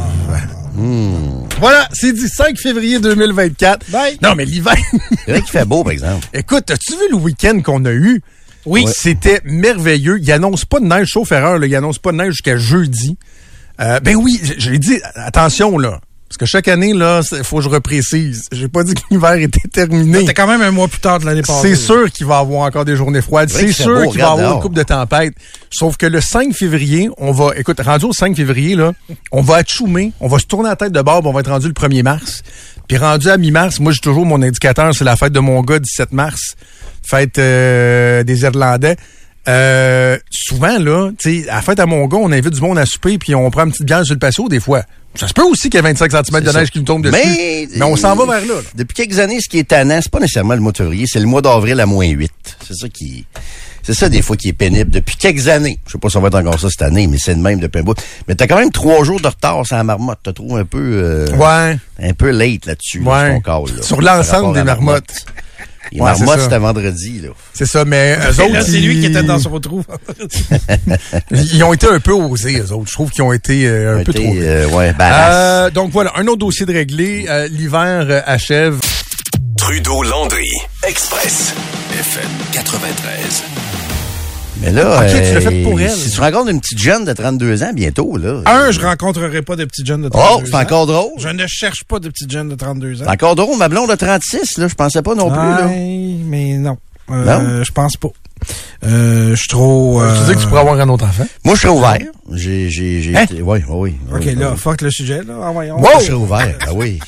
Voilà, c'est dit 5 février 2024. Bye. Non, mais l'hiver... C'est vrai qu'il fait beau, par exemple. [LAUGHS] Écoute, as-tu vu le week-end qu'on a eu? Oui. C'était merveilleux. Il annonce pas de neige, sauf erreur, là, il annonce pas de neige jusqu'à jeudi. Euh, ben oui, je l'ai dit, attention, là. Parce que chaque année, là, il faut que je reprécise. J'ai pas dit que l'hiver était terminé. C'était quand même un mois plus tard de l'année passée. C'est sûr qu'il va y avoir encore des journées froides. C'est sûr qu'il va y avoir une coupe de tempête. Sauf que le 5 février, on va, écoute, rendu au 5 février, là, on va achoumer, on va se tourner la tête de bord, puis on va être rendu le 1er mars. Puis rendu à mi-mars, moi, j'ai toujours mon indicateur, c'est la fête de mon gars, 17 mars. Fête euh, des Irlandais. Euh, souvent, là, tu sais, à la fête à mon gars, on invite du monde à souper, puis on prend une petite bière sur le patio, des fois. Ça se peut aussi qu'il y ait 25 cm de neige qui nous tombe dessus. Mais, Mais on s'en va vers là. là. Depuis quelques années, ce qui est tannant, c'est pas nécessairement le mois de février, c'est le mois d'avril à moins 8. C'est ça qui... C'est ça, des fois, qui est pénible. Depuis quelques années. Je sais pas si on va être encore ça cette année, mais c'est le même depuis un bout. Mais t'as quand même trois jours de retard sur la marmotte. Te trouves un peu... euh, Ouais. Un peu late là-dessus, là, Ouais. sur là. Sur l'ensemble des marmottes. [LAUGHS] Les Ouais, ça. c'était vendredi, là. C'est ça, mais [LAUGHS] eux autres. c'est lui qui était dans son trou. [LAUGHS] Ils ont été un peu osés, eux autres. Je trouve qu'ils ont été euh, un peu Été, trop. euh, ouais. Euh, donc voilà, un autre dossier de réglé. Euh, L'hiver euh, achève. Trudeau, Landry, Express, FM 93. Mais là, Ok, tu l'as fait euh, pour elle. si tu rencontres une petite jeune de 32 ans bientôt, là... Un, je rencontrerai pas de petites jeunes de 32 Oh, ans. c'est encore drôle. Je ne cherche pas de petites jeunes de 32 ans. C'est encore drôle, ma blonde de 36, là, je pensais pas non plus, là. Mais non. Euh, Non? Je pense pas. Euh, je suis trop... Tu euh, dis que tu pourrais avoir un autre enfant? Moi, je serais ouvert. J'ai, j'ai, j'ai Hein? été- oui, oui, oui. OK, oui, là, oui. fuck le sujet, là. Ah, voyons. Moi, je serais ouvert. Ah oui.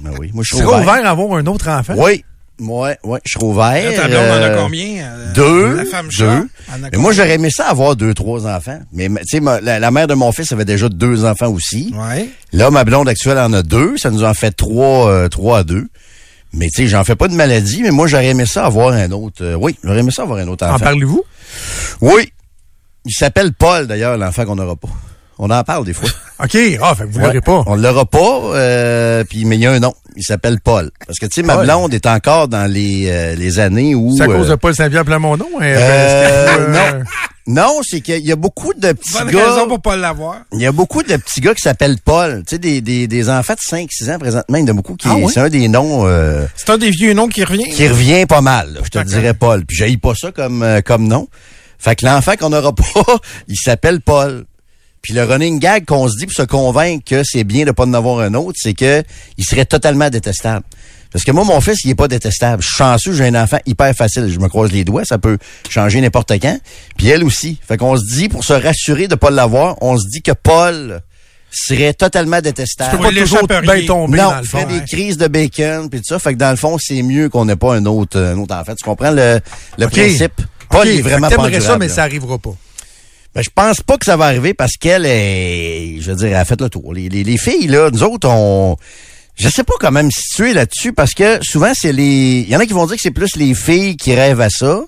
Ben oui. Moi, je Tu serais serais ouvert. ouvert à avoir un autre enfant? Oui. Ouais, ouais, je serais ouvert. Là, ta blonde en a Euh, combien? euh, Deux. La femme deux. en Mais moi, j'aurais aimé ça avoir deux, trois enfants. Mais, tu sais, la, la mère de mon fils avait déjà deux enfants aussi. Ouais. Là, ma blonde actuelle en a deux. Ça nous en fait trois, euh, trois à deux. Mais, tu sais, j'en fais pas de maladie, mais moi, j'aurais aimé ça avoir un autre. euh, oui, j'aurais aimé ça avoir un autre En enfant. parlez-vous? Oui. Il s'appelle Paul, d'ailleurs, l'enfant qu'on n'aura pas. On en parle des fois. [LAUGHS] OK. Ah, fait que vous Ouais. l'aurez pas. On l'aura pas, euh, puis mais il y a un nom. Il s'appelle Paul. Parce que tu sais, ma blonde est encore dans les, euh, les années où. C'est à cause euh, de Paul Saint-Pierre Plamondon? hein, euh, euh, [LAUGHS] non. Non, c'est qu'il y a beaucoup de petits Bonne gars. raison pour pas l'avoir. Il y a beaucoup de petits gars qui s'appellent Paul. Tu sais, des, des, des enfants de 5-6 ans présentement. Il y en a beaucoup qui. Ah? C'est un des noms euh, C'est un des vieux noms qui revient. qui revient pas mal. là, je te dirais Paul. Puis j'haïs pas ça comme, euh, comme nom. Fait que l'enfant qu'on n'aura [LAUGHS] pas, il s'appelle Paul. Puis le running gag qu'on se dit pour se convaincre que c'est bien de pas en avoir un autre, c'est que il serait totalement détestable. Parce que moi, mon fils, il est pas détestable. Je suis chanceux, j'ai un enfant hyper facile. Je me croise les doigts, ça peut changer n'importe quand. Puis elle aussi. Fait qu'on se dit, pour se rassurer de pas l'avoir, on se dit que Paul serait totalement détestable. Tu peux pas Il toujours bien tomber Non, dans le il fond. fait des crises de bacon puis tout ça. Fait que dans le fond, c'est mieux qu'on n'ait pas un autre, un autre enfant. Tu comprends le, principe? Paul est vraiment pas T'aimerais ça, mais là. ça arrivera pas. Ben, je pense pas que ça va arriver parce qu'elle je veux dire, elle a fait le tour. Les, les, les filles, là, nous autres, on, je sais pas comment me situer là-dessus parce que souvent, c'est les, il y en a qui vont dire que c'est plus les filles qui rêvent à ça.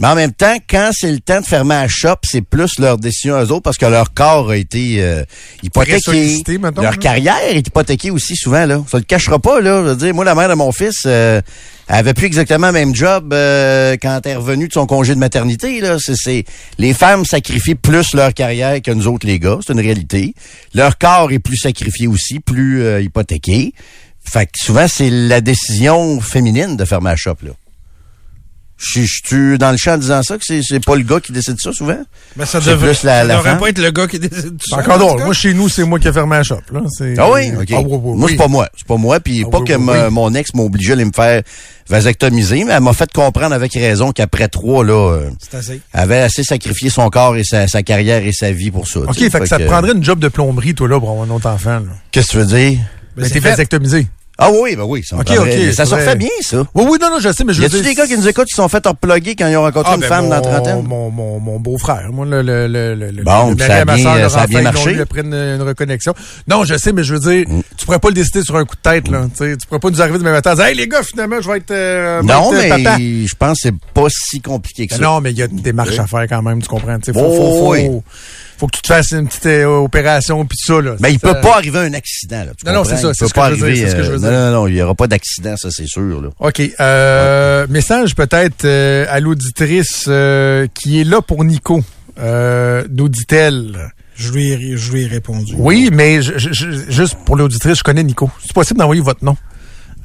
Mais en même temps, quand c'est le temps de fermer la shop, c'est plus leur décision à eux autres parce que leur corps a été euh, hypothéqué. mettons, leur là. carrière est hypothéquée aussi souvent. Là. Ça le cachera pas. Là. Je veux dire, moi, la mère de mon fils euh, elle avait plus exactement le même job euh, quand elle est revenue de son congé de maternité. Là. C'est, c'est, les femmes sacrifient plus leur carrière que nous autres, les gars. C'est une réalité. Leur corps est plus sacrifié aussi, plus euh, hypothéqué. Fait que souvent, c'est la décision féminine de fermer la shop. Là. Je je suis dans le champ en disant ça, que c'est, c'est pas le gars qui décide ça souvent? Ben, ça devrait, plus la- ça la devrait pas être le gars qui décide ça, encore drôle. Moi, chez nous, c'est moi qui ai fermé la shop. Là. Ah oui? OK. Ah oui, oui, Moi, oui. c'est pas moi. C'est pas moi. Puis Ah pas oui, que oui, ma- oui. mon ex m'obligeait à aller me faire vasectomiser, mais elle m'a fait comprendre avec raison qu'après trois, là, euh, C'est assez. elle avait assez sacrifié son corps et sa, sa carrière et sa vie pour ça. OK, sais. fait que ça te prendrait une job de plomberie, toi, là, pour avoir un autre enfant. Là. Qu'est-ce que tu veux dire? Mais c'est t'es fait. vasectomisé. Ah oui, ben oui. Ça, me OK, prendrait- OK, ça se refait bien, ça. Oui, oui, non, non, je sais, mais je Y a-tu dire... des gars qui nous écoutent qui sont fait reploguer quand ils ont rencontré Ah, une ben, femme mon, dans la trentaine? Mon, mon, mon beau-frère. Moi, le, le, le, le, le- Bon, le ça a ma bien- ça a bien ils une, une reconnexion. Non, je sais, mais je veux dire, tu pourrais pas le décider sur un coup de tête, là. Tu sais, tu pourrais pas nous arriver demain matin et dire, hey, les gars, finalement, je vais être, euh, Non, être, mais papa. je pense que c'est pas si compliqué que Ben ça. non, mais il y a des démarches à faire quand même, tu comprends. Tu sais, faut, Oh, faut, faut, oui. faut que tu te fasses une petite euh, opération puis tout ça, là. Mais il Ça- peut pas arriver un accident, là. tu Non, non, c'est ça, Il c'est peut ce que pas je veux dire, arriver, c'est ce que je veux euh, dire. Non, non, non, il y aura pas d'accident, ça, c'est sûr, là. OK. Euh, message peut-être euh, à l'auditrice euh, qui est là pour Nico. Euh, nous dit-elle. Je lui ai, je lui ai répondu. Oui, mais je- je- juste pour l'auditrice, je connais Nico. C'est possible d'envoyer votre nom?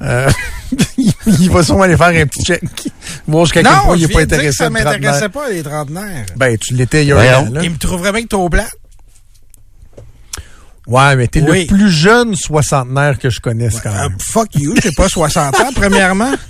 Euh, [LAUGHS] il, va sûrement aller faire un petit check. Voir jusqu'à quel point il je est pas intéressé ça m'intéressait pas, les trentenaires. Ben, tu l'étais il y a Voyons. un an, là. Il me trouverait bien que t'es au plat. Ouais, mais t'es Oui. le plus jeune soixantenaire que je connaisse quand même. fuck you, j'ai pas 60 ans, premièrement. [LAUGHS]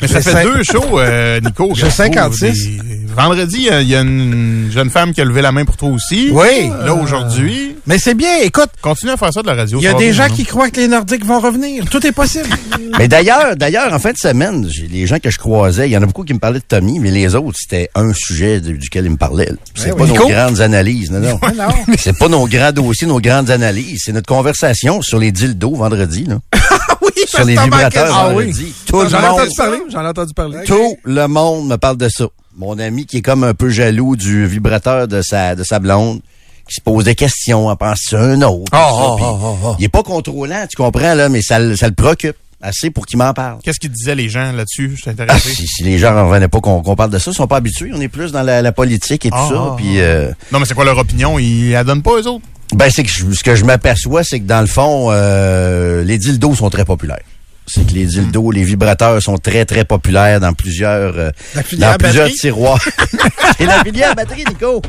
Mais ça J'ai fait deux shows, euh, Nico. J'ai Garceau, 56. des- Vendredi, euh, il y a une jeune femme qui a levé la main pour toi aussi. Oui. Là, aujourd'hui, Mais c'est bien, écoute, continue à faire ça de la radio. il y a des gens non? qui croient que les Nordiques vont revenir. Tout est possible. [LAUGHS] Mais d'ailleurs, d'ailleurs, en fin de semaine, j'ai les gens que je croisais, il y en a beaucoup qui me parlaient de Tommy, mais les autres, c'était un sujet de- duquel ils me parlaient. C'est pas oui. nos Nico? grandes analyses, non, non. non. [LAUGHS] C'est pas nos grands dossiers, nos grandes analyses. C'est notre conversation sur les dildos vendredi, là. [LAUGHS] oui, sur les vibrateurs ça. vendredi. Tout le J'en ai monde, entendu parler. J'en ai entendu parler. tout le monde me parle de ça. Mon ami qui est comme un peu jaloux du vibrateur de sa, de sa blonde, qui se pose des questions, en pense c'est un autre. Ah, ça, ah, ah, ah, ah. Il est pas contrôlant, tu comprends, là, mais ça, le- ça le préoccupe assez pour qu'il m'en parle. Qu'est-ce qu'ils disaient les gens là-dessus? Je suis Ah, intéressé. si, si les gens ne revenaient pas qu'on qu'on parle de ça, ils sont pas habitués. On est plus dans la, la politique et tout Ah, ça. ah, Puis, euh, Non, mais c'est quoi leur opinion? Ils la donnent pas, eux autres? ben, c'est que je- ce que je m'aperçois, c'est que dans le fond, euh, les dildos sont très populaires. C'est que les dildos, les vibrateurs sont très, très populaires dans plusieurs, euh, dans plusieurs batterie? tiroirs. [LAUGHS] c'est la filière batterie, Nico.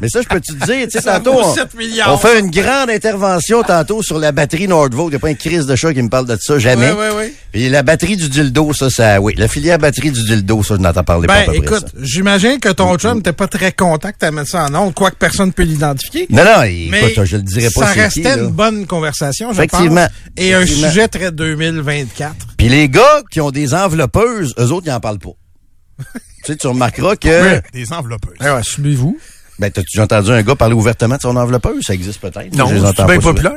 Mais ça, je peux te dire, tu sais, tantôt, on, 7 milliards. on fait une grande intervention tantôt sur la batterie Nordvolt. Il n'y a pas un crise de chat qui me parle de ça, jamais. Oui, oui, oui. Et la batterie du dildo, ça, ça, oui. La filière batterie du dildo, ça, je n'entends parler pas à Ben, peu près, écoute, j'imagine que ton chum n'était pas très content que tu ça en nom, quoique personne ne peut l'identifier. Non, non, écoute, Mais je le dirais pas ça restait qui, une bonne conversation, je Effectivement. pense. Et un sujet très 2024. Puis les gars qui ont des enveloppeuses, eux autres, ils en parlent pas. [LAUGHS] tu sais, tu remarqueras que... Des enveloppeuses. Ouais, ouais, suivez-vous. Ben, t'as-tu déjà entendu un gars parler ouvertement de son enveloppeuse? Ça existe peut-être. Non, c'est bien populaire.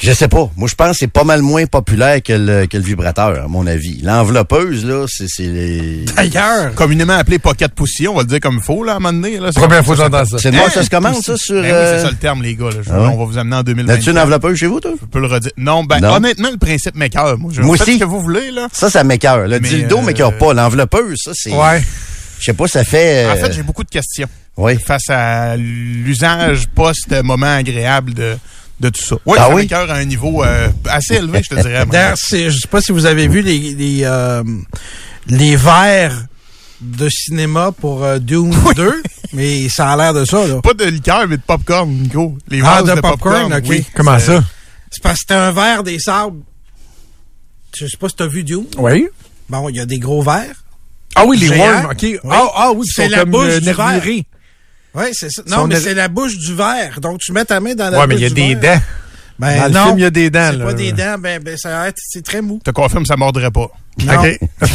Je sais pas. Moi, je pense que c'est pas mal moins populaire que le, que le vibrateur, à mon avis. L'enveloppeuse, là, c'est... c'est les... D'ailleurs, Communément appelé pocket poussier, on va le dire comme il faut, là, à un moment donné. Là, C'est Première fois que j'entends ça. C'est moi, ça se commande, ça, sur... Ben oui, euh, c'est ça le terme, les gars. Là. Je- Ah ouais? On va vous amener en As-tu 2024. une enveloppeuse chez vous, toi? Je peux le redire. Non, ben, Non? honnêtement, le principe m'écœure. Moi, je Moi aussi. ce que vous voulez, là. Ça, ça m'écœure. Le dildo euh, m'écœure pas. L'enveloppeuse, ça, c'est... Ouais. Je sais pas, ça fait... euh, En fait, j'ai beaucoup de questions Oui. face à l'usage post-moment agréable de, de tout ça. Oui, Ah ça oui? à un niveau euh, assez élevé, je te dirais. d'ailleurs, c'est- je sais pas si vous avez vu les les, euh, les verres de cinéma pour euh, Dune 2, mais ça a l'air de ça, là. Pas de liqueur, mais de popcorn, Nico. Les Ah, vases de popcorn, ok. oui. Comment ça? C'est parce que c'était un verre des sables. Je sais pas si t'as vu Dune. Oui. Bon, il y a des gros verres. Ah oui, les worms, OK. Ah, ah oui, C'est la comme bouche euh, du nervurés. Oui, c'est ça. Non, mais c'est la bouche du verre. Donc, tu mets ta main dans la Ouais, bouche mais il y a des verre. dents. Ben, Dans le non, film, il y a des dents, C'est pas des dents, ben, ben ça va être, c'est très mou. Je te confirme, ça mordrait pas. Non. OK. [LAUGHS]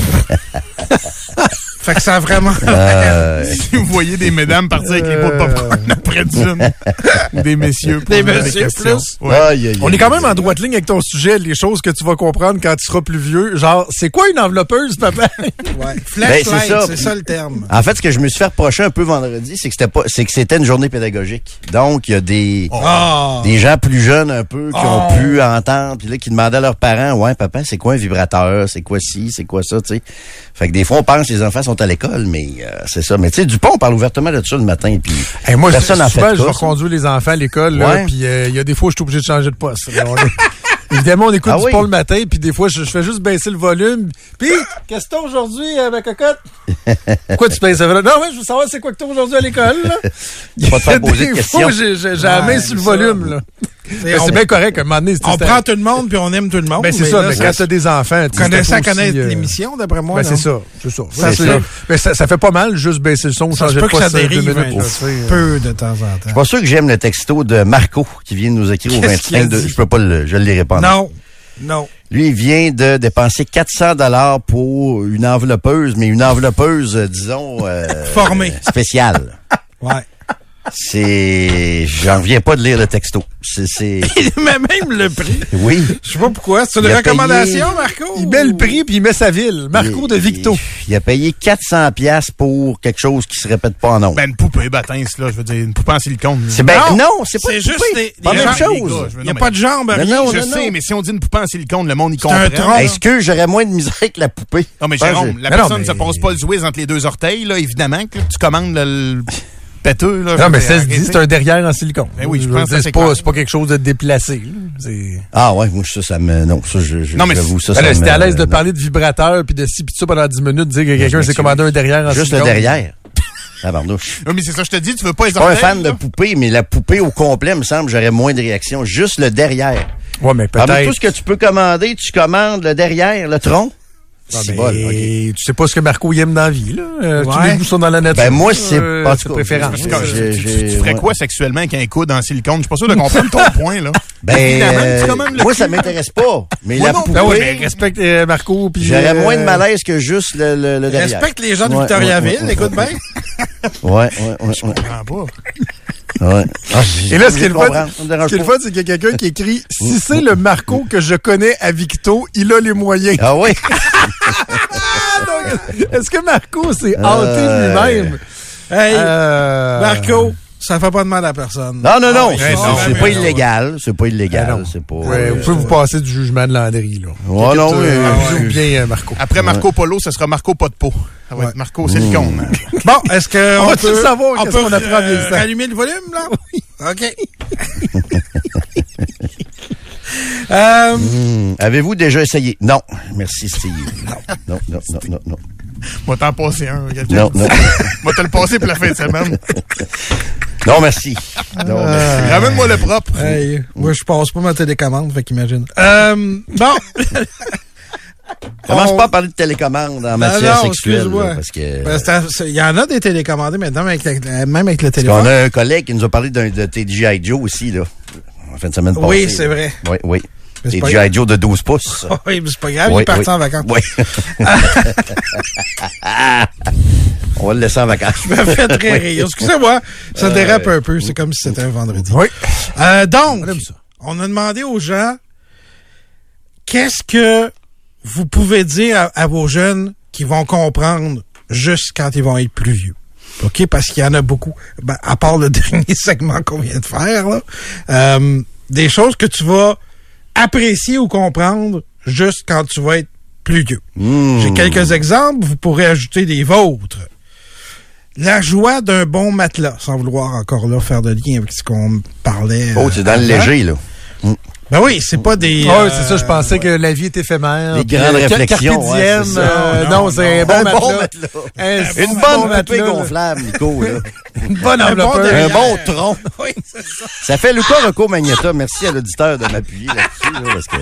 Fait que ça a vraiment. [LAUGHS] Euh, Si vous voyez des mesdames partir avec les pots de popcorn après [LAUGHS] d'une, ou des messieurs Des messieurs plus? Ouais. On est quand même en droite ligne avec ton sujet, les choses que tu vas comprendre quand tu seras plus vieux. Genre, c'est quoi une enveloppeuse, papa? ouais. Flashlight, Ben, c'est ça. c'est ça le terme. En fait, ce que je me suis fait reprocher un peu vendredi, c'est que c'était pas, c'est que c'était une journée pédagogique. Donc, il y a des, Ah. des gens plus jeunes un peu qui Oh. ont pu entendre, puis là, qui demandaient à leurs parents, ouais, papa, c'est quoi un vibrateur? C'est quoi C'est quoi ça? Tu sais? Fait que des fois, on pense que les enfants sont à l'école, mais euh, c'est ça. Mais tu sais, Dupont, on parle ouvertement de ça le matin, puis Hey, moi, personne je, en souvent, fait je reconduire les enfants à l'école, Ouais. puis euh, il y a des fois où je suis obligé de changer de poste. là. Évidemment, on écoute Ah du oui? pont le matin, puis des fois, je, je fais juste baisser le volume. Puis, qu'est-ce que t'as aujourd'hui, euh, ma cocotte? Pourquoi tu baisses le volume? Non, ouais, je veux savoir c'est quoi que t'as aujourd'hui à l'école, là? [LAUGHS] Pas te faire poser de questions. j'ai j'ai- j'ai la main sur le ça. volume, là. Ben, C'est bien correct, à un moment donné. c'est- On prend tout le monde puis on aime tout le monde. Ben, c'est ça, là, mais quand t'as des enfants, tu sais, Connaissant c'est pas aussi, connaître euh, l'émission, d'après moi. Ben, non? c'est ça, c'est ça. Ça, C'est c'est- ça. Mais ça, ça fait pas mal, juste baisser le son, Ça changer de peut que ça poste euh, deux dérive minutes, euh. peu de temps en temps. Je suis pas sûr que j'aime le texto de Marco qui vient de nous écrire au Qu'est-ce qu'il a 25 de, dit? je peux pas le, je le lirai pas. Non, non. Lui, il vient de dépenser 400 dollars pour une enveloppeuse, mais une enveloppeuse, euh, disons, euh, Formée. spéciale. [LAUGHS] Ouais. C'est, j'en reviens pas de lire le texto. C'est, Mais [LAUGHS] même le prix. oui. Je sais pas pourquoi. C'est une recommandation, payé- Marco? Il met le prix puis il met sa ville. Marco de Victo. Il, a payé 400 pièces pour quelque chose qui se répète pas en nom. Ben, une poupée bâtisse, là, je veux dire, une poupée en silicone. c'est ben, non, non, c'est pas c'est juste des- pas même chose. Il n'y a pas de jambes, Non, rien. non, Je non, sais, mais si on dit une poupée en silicone, le monde y comprend. tronc. Est-ce que j'aurais moins de misère avec la poupée? Non, mais Jérôme, que- la personne ne se passe pas le Zouiz entre les deux orteils, là, évidemment, que tu commandes le, [LAUGHS] là. Non, mais je ça se dit, c'est un derrière en silicone. Ben oui, je veux pense dire, que c'est pas, clair. c'est pas quelque chose de déplacé. Ah ouais, moi ça, ça me, non, ça je, je Non, mais j'avoue, ça, Ben ça là, si t'es à me- l'aise de non. parler de vibrateur puis de ci pis de ça pendant 10 minutes, dire que quelqu'un s'est suis- commandé un derrière en Juste le silicone. derrière. Ah. Je suis Oui, mais c'est ça, je te dis, tu veux pas les pas un fan de poupée, mais la poupée au complet, me semble, j'aurais moins de réaction. Juste le derrière. Ouais, mais peut-être. tout ce que tu peux commander, tu commandes le derrière, le tronc. Ah, C'est ben, bon. Tu sais pas ce que Marco il aime dans la vie, là. Euh, Tous Ouais. les goûts sont dans la nature. Ben, moi, c'est Euh, pas- préférence. Tu- tu, j'ai- tu ferais ouais. quoi sexuellement avec un coude en silicone? Je suis pas sûr de comprendre ton [LAUGHS] point, là. Ben, euh, moi, ça m'intéresse pas. Mais Moi la non. poupée, Ben oui, mais respecte euh, Marco j'aurais euh, moins de malaise que juste le, le, le derrière. Respecte les gens de Ouais, Victoriaville, ouais, ouais, écoute bien. Ouais, ouais, ouais, Je comprends pas. Ouais. Ah, Et là, ce qui est le fun, c'est qu'il y a quelqu'un qui écrit [LAUGHS] Si c'est le Marco que je connais à Victo, il a les moyens. Ah oui? [LAUGHS] Ah, Est-ce que Marco s'est Euh, hanté lui-même? Hey, Euh, Marco, ça fait pas de mal à personne. Non, non, non, Ah, c'est non, pas illégal. C'est pas illégal. Ah. C'est pas. Ouais, vous pouvez vous passer du jugement de Landry, là. Oh, non, oui, Euh, bien, euh, Marco. Après Marco Polo, ce sera Marco pas de peau. Ça va être Marco silicone. hein. [LAUGHS] Bon, est-ce que On on, va-tu peut, le savoir, on qu'est-ce peut qu'on apprend en euh, rallumer le volume, là? OK. [LAUGHS] euh, Hmm. Avez-vous déjà essayé? Non. Merci, Steve. Non, non, non, non, non, [LAUGHS] Va t'en passer un. Non, non. [LAUGHS] Va te le passer pour la fin de semaine. [LAUGHS] Non, merci. Non, merci. Ramène-moi le propre. hey, moi, je passe pas ma télécommande, fait qu'imagine. Euh, bon. Commence On- pas à parler de télécommande en matière non, sexuelle. là, Parce que. Ben, Il y en a des télécommandés maintenant, avec la- même avec le Parce téléphone. qu'on a un collègue qui nous a parlé d'un de tes G.I. Joe aussi, là. En fin de semaine passée. Oui, c'est vrai. Oui, oui. Pas G.I. Joe de 12 pouces. [LAUGHS] Oui, mais c'est pas grave, il est parti oui. en vacances. Oui. [LAUGHS] On va le laisser en vacances. Je me fais très rire. Excusez-moi, ça dérape un peu. C'est comme si c'était un vendredi. Oui. Euh, donc, On a demandé aux gens qu'est-ce que vous pouvez dire à, à vos jeunes qui vont comprendre juste quand ils vont être plus vieux? OK? Parce qu'il y en a beaucoup. Ben, à part le [LAUGHS] dernier segment qu'on vient de faire, là, euh, des choses que tu vas apprécier ou comprendre juste quand tu vas être plus vieux. J'ai quelques exemples, vous pourrez ajouter des vôtres. La joie d'un bon matelas, sans vouloir encore là faire de lien avec ce qu'on parlait. Oh, c'est dans le avant. léger, là. Ben oui, c'est pas des. Ah oui, euh, c'est ça, je pensais que la vie est éphémère. Des puis, grandes euh, réflexions, Carpe diem, euh, Non, non, c'est un bon bon matelas. Un Une bon bonne poupée là. gonflable, Nico, là. [LAUGHS] Une bonne bon derrière. Un bon [LAUGHS] tronc. Oui, c'est ça. Ça fait Luca Rocco Magnata. Merci à l'auditeur de m'appuyer là-dessus, là, parce que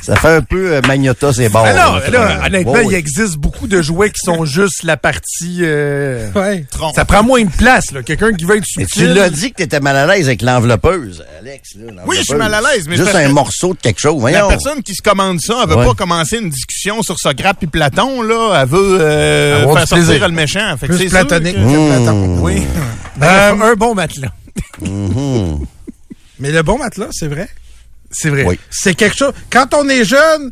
ça fait un peu euh, Magnata, c'est bon. Non, là. là, honnêtement, il existe beaucoup de jouets qui sont juste la partie... euh, Ouais. Ça prend moins de place, là. Quelqu'un qui veut être Mais subtil. tu l'as dit que t'étais mal à l'aise avec l'enveloppeuse, Alex. Là, Oui, je suis mal à l'aise, mais Juste un morceau de quelque chose. La personne qui se commande ça, elle veut Ouais. pas commencer une discussion sur Socrate puis Platon, là. Elle veut euh, faire sortir plaisir. le méchant. Fait que Plus platonique que- que Platon. Oui. [LAUGHS] Bref, un bon matelas. [LAUGHS] Mais le bon matelas, c'est vrai. C'est vrai. Oui. C'est quelque chose. Quand on est jeune,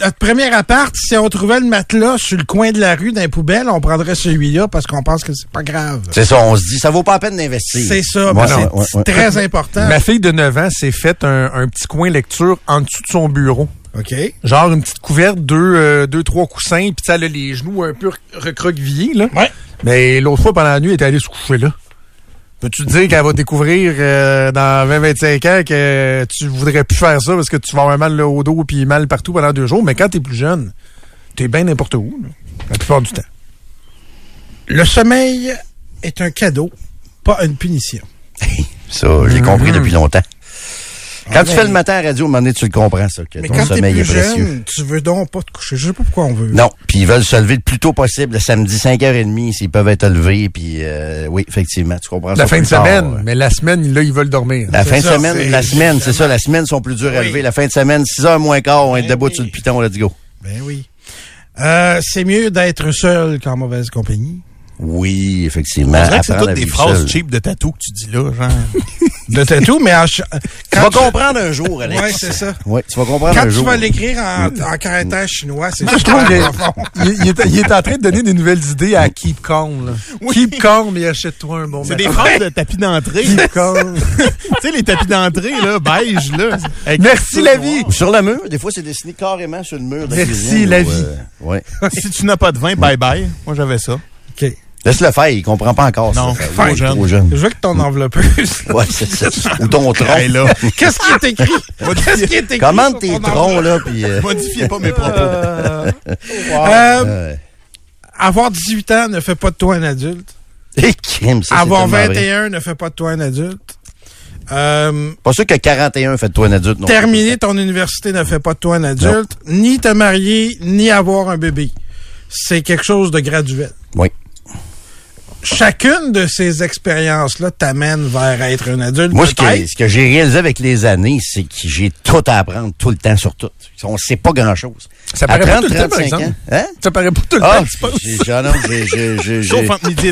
notre premier appart, si on trouvait le matelas sur le coin de la rue dans les poubelles, on prendrait celui-là parce qu'on pense que c'est pas grave. C'est ça, on se dit, ça vaut pas la peine d'investir. C'est ça, Ouais, c'est ouais, ouais, très important. Ma fille de 9 ans s'est faite un, un petit coin lecture en dessous de son bureau. OK. Genre une petite couverte, deux, euh, deux trois coussins, puis tu sais, elle a les genoux un peu rec- recroquevillés, là. Ouais. Mais l'autre fois, pendant la nuit, elle est allée se coucher là. Peux-tu te dire qu'elle va découvrir euh, dans 20-25 ans que tu voudrais plus faire ça parce que tu vas avoir mal au dos puis mal partout pendant deux jours, mais quand t'es plus jeune, t'es bien n'importe où, là, la plupart du temps. Le sommeil est un cadeau, pas une punition. [LAUGHS] Ça, j'ai compris depuis longtemps. Quand Ah, tu fais le matin à la radio, à un moment donné, tu le comprends, ça, que Mais ton quand sommeil plus est précieux. jeune, tu veux donc pas te coucher. Je sais pas pourquoi on veut. Non, puis ils veulent se lever le plus tôt possible, le samedi 5h30, s'ils peuvent être levés, puis euh, oui, effectivement, tu comprends ça La fin de tard, semaine, mais la semaine, là, ils veulent dormir. La fin de ça, semaine, c'est- la semaine, c'est ça, la semaine sont plus dures à lever. La fin de semaine, 6h moins quart, on est Ben debout oui. sur le piton, let's go. Ben oui. Euh, c'est mieux d'être seul qu'en mauvaise compagnie. Oui, effectivement. On dirait que c'est toutes des phrases cheap de tatou que tu dis là, genre. [LAUGHS] De tatou, mais en ch- Tu vas comprendre un jour, Alex. Ouais, c'est ça. Ouais, tu vas comprendre Quand un tu jour. vas l'écrire en, en caractère chinois, c'est Je trouve qu'il il, il est, il est en train de donner des nouvelles idées à Keep Calm. Là. Keep Calm et achète-toi un bon C'est des phrases de tapis d'entrée. Keep Calm. [LAUGHS] tu sais, les tapis d'entrée, là, beige, là. avec Merci la vie. Sur le mur, des fois, c'est dessiné carrément sur le mur. de la Merci, cuisine, la ou, vie. euh, ouais. [LAUGHS] Si tu n'as pas de vin, bye bye. Moi, j'avais ça. OK. Laisse-le faire, il comprend pas encore Non, ça. trop jeune. Trop jeune. Je veux que ton enveloppeuse. [LAUGHS] Ouais, c'est ça. Ou ton tronc. Hey, là. [LAUGHS] Qu'est-ce qui est écrit? Qu'est-ce qui est écrit? Sur tes troncs, là, puis... euh, Modifiez pas mes [LAUGHS] propos. Euh, euh, avoir 18 ans ne fait pas de toi un adulte. et Kim, ça, c'est avoir tellement vrai. 21 ne fait pas de toi un adulte. Euh, Pas sûr que 41 fait de toi un adulte, non. terminer ton université ne fait pas de toi un adulte. Ni te marier, ni avoir un bébé. C'est quelque chose de graduel. Oui. Chacune de ces expériences-là t'amène vers être un adulte. Moi, ce que, peut-être. ce que j'ai réalisé avec les années, c'est que j'ai tout à apprendre tout le temps sur tout. On sait pas grand-chose. Ça paraît pas 30, tout le temps, par 35 exemple. ans. Hein? Ça paraît pas tout le Ah, temps, tu penses? j'ai- j'ai- non,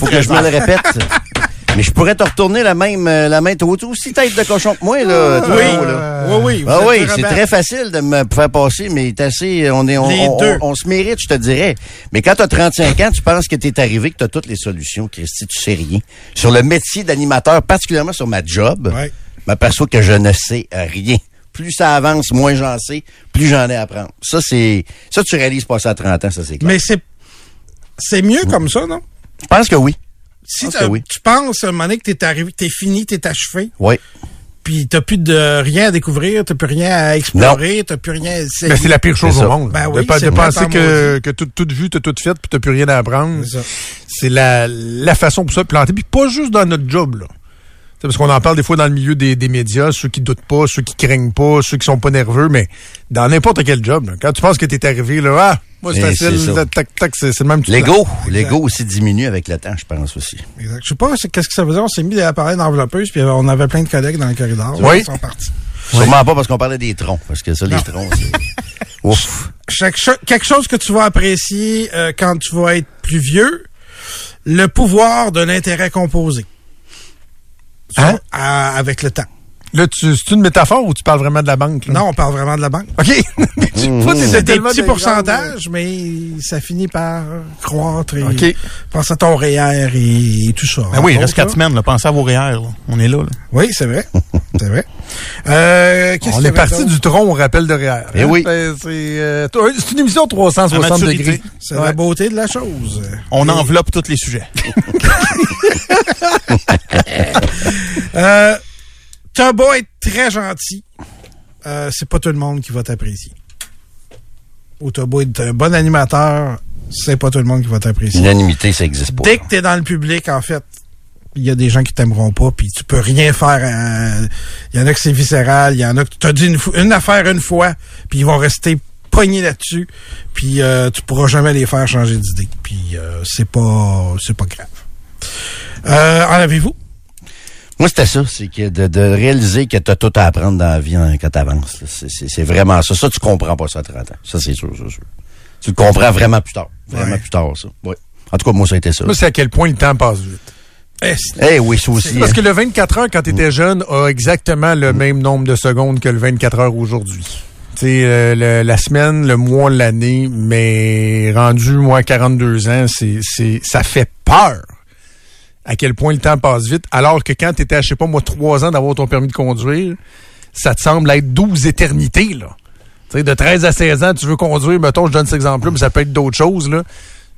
faut que je me 13 le répète. [LAUGHS] Mais je pourrais te retourner la même, euh, la main, t'as aussi tête de cochon que moi, là. Oui, toujours, là. oui, oui. Ah oui, c'est très facile de me faire passer, mais assez, on est, on, Les on, deux. on- on se mérite, je te dirais. Mais quand t'as 35 ans, tu penses que t'es arrivé, que t'as toutes les solutions, Christy, tu sais rien. Sur le métier d'animateur, particulièrement sur ma job, Ouais. je m'aperçois que je ne sais rien. Plus ça avance, moins j'en sais, plus j'en ai à apprendre. Ça, c'est, ça, tu réalises pas ça à 30 ans, ça, c'est clair. Mais c'est c'est mieux comme ça, non? je pense que oui. Si oui. tu penses à un moment donné que t'es arrivé, t'es fini, t'es achevé, Oui. puis t'as plus de rien à découvrir, t'as plus rien à explorer, t'as plus rien à essayer. Ben, c'est la pire chose au monde. Ben de oui, de penser que, que tout, tout vu, t'as tout fait, puis t'as plus rien à apprendre. C'est la, la façon pour ça de planter. Puis pas juste dans notre job, là. C'est parce qu'on en parle des fois dans le milieu des, des médias, ceux qui doutent pas, ceux qui craignent pas, ceux qui sont pas nerveux, mais dans n'importe quel job, là, quand tu penses que t'es arrivé, là, ah, moi c'est facile, tac, tac, le même tout. L'ego, l'ego aussi diminue avec le temps, je pense aussi. Exact. Je sais pas qu'est-ce que ça faisait. On s'est mis à parler d'enveloppeuse, puis on avait plein de collègues dans le corridor. Oui. Ils sont partis. Sûrement pas parce qu'on parlait des troncs, parce que ça, les troncs, c'est... [LAUGHS] Ouf. Chaque quelque chose que tu vas apprécier euh, quand tu vas être plus vieux, le pouvoir de l'intérêt composé. Hein? à- avec le temps. Là, tu, c'est une métaphore ou tu parles vraiment de la banque? là? Non, on parle vraiment de la banque. OK. [LAUGHS] T'étais C'est des tellement petits pourcentages, mais ça finit par croître. Et OK. Pense à ton REER et, tout ça. Ben oui, il reste quatre semaines. Là. Pensez à vos REER. là. On est là. là. Oui, c'est vrai. [LAUGHS] c'est vrai. Euh, qu'est-ce On est parti du tronc au rappel de REER. Eh oui. Ben, C'est euh, une émission 360 À maturité. degrés. C'est la beauté de la chose. On enveloppe tous les sujets. [LAUGHS] Euh, T'as beau être très gentil, euh, c'est pas tout le monde qui va t'apprécier. Ou t'as beau être un bon animateur, c'est pas tout le monde qui va t'apprécier. L'unanimité, ça existe pas. Dès que t'es dans le public, en fait, il y a des gens qui t'aimeront pas, puis tu peux rien faire. euh, Il y en a que c'est viscéral, il y en a que t'as dit une, affaire une fois, puis ils vont rester pognés là-dessus, puis euh, tu pourras jamais les faire changer d'idée. Puis euh, c'est pas c'est pas grave. En avez-vous? Moi, c'était ça, c'est que de, de réaliser que tu as tout à apprendre dans la vie hein, quand tu avances. C'est, vraiment ça. Ça, tu comprends pas ça à 30 ans. Ça, c'est sûr, c'est sûr. Tu le comprends vraiment plus tard. Vraiment Ouais. plus tard, ça. Oui. En tout cas, moi, ça a été ça. Moi, c'est à quel point le temps passe vite. Eh, Eh oui, ça aussi. Parce hein. que le 24 heures, quand tu étais jeune, a exactement le même nombre de secondes que le 24 heures aujourd'hui. Tu sais, euh, la semaine, le mois, l'année, mais rendu, moi, 42 ans, c'est, c'est, ça fait peur à quel point le temps passe vite. Alors que quand tu étais, je sais pas, moi, 3 ans d'avoir ton permis de conduire, ça te semble être 12 éternités, là. Tu sais, de 13 à 16 ans, tu veux conduire, mettons, je donne cet exemple-là, mais ça peut être d'autres choses, là.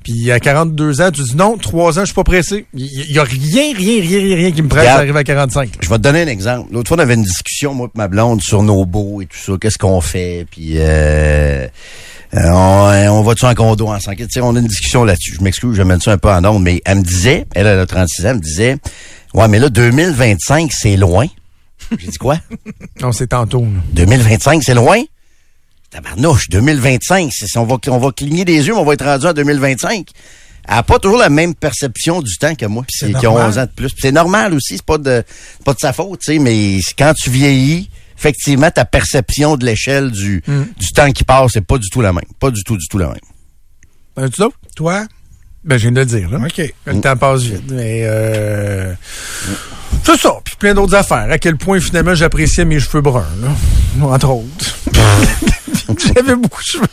Puis à 42 ans, tu dis non, 3 ans, je suis pas pressé. Il y, a rien, rien, rien, rien, rien qui me presse d'arriver à 45. Je vais te donner un exemple. L'autre fois, on avait une discussion, moi et ma blonde, sur nos beaux et tout ça. Qu'est-ce qu'on fait? Puis, euh, euh, on, on va-tu en condo ensemble? Tu sais, on a une discussion là-dessus. Je m'excuse, je mets ça un peu en ordre, mais elle me disait, elle, elle a 36 ans, elle me disait, ouais, mais là, 2025, c'est loin. J'ai dit quoi? [LAUGHS] Non, c'est tantôt. là. 2025, c'est loin? Tabarnouche, 2025, c'est, on, va, on va cligner des yeux, mais on va être rendu en 2025. Elle n'a pas toujours la même perception du temps que moi, c'est qui, a normal. 11 ans de plus. C'est normal aussi, c'est pas de c'est pas de sa faute, tu sais, mais quand tu vieillis, effectivement, ta perception de l'échelle du, Mm. du temps qui passe, c'est pas du tout la même. Pas du tout, du tout la même. En as-tu d'autres? Toi? Ben, je viens de le dire, là. OK. Le temps passe vite. Mais, euh, c'est ça. Puis plein d'autres affaires. À quel point, finalement, j'appréciais mes cheveux bruns, là. Entre autres. [LAUGHS] J'avais beaucoup de cheveux.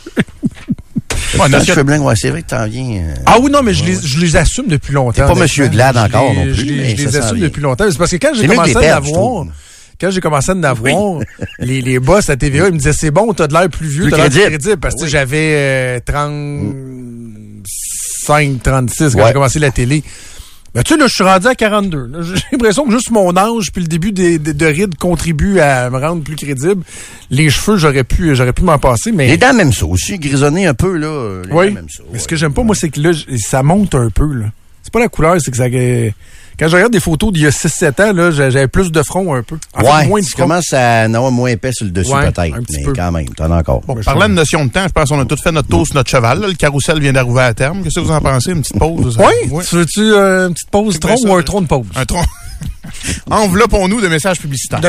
Ouais, Quand notre- je fais blanc, ouais, c'est vrai que t'en viens. euh, Ah oui, non, mais je les, je les assume depuis longtemps. T'es pas. Monsieur Glad encore Je les- non plus, Je les, mais je ça les s'en assume vient. depuis longtemps. C'est parce que quand j'ai commencé à perles, quand j'ai commencé à en avoir, [LAUGHS] les, les boss à TVA, ils me disaient, c'est bon, t'as de l'air plus vieux, t'as l'air plus crédible. Parce que Oui. j'avais euh, 35, 36 quand Ouais. j'ai commencé la télé. Ben, tu sais, là, je suis rendu à 42. là. J'ai [LAUGHS] l'impression que juste mon âge puis le début des, des- de rides contribue à me rendre plus crédible. Les cheveux, j'aurais pu, j'aurais pu m'en passer, mais... Les dents, même ça aussi, grisonné un peu, là. Les Oui. dents, même ça. Mais ce que j'aime pas, moi, c'est que là, ça monte un peu, là. C'est pas la couleur, c'est que ça. Quand je regarde des photos d'il y a 6-7 ans, là, j'a- j'avais plus de front un peu. En fait, ouais, moins de tu front. commences à en avoir moins épais sur le dessus, Ouais, peut-être. Mais peu. quand même, t'en as encore. Bon, parlant de notion de temps, je pense qu'on a tous fait notre tour sur notre cheval. là. Le carrousel vient d'arriver à terme. Qu'est-ce que vous en pensez? Une petite pause? Oui? Oui. Tu veux-tu euh, une petite pause tronc ou un tronc de pause? Un tronc. [LAUGHS] Enveloppons-nous de messages publicitaires.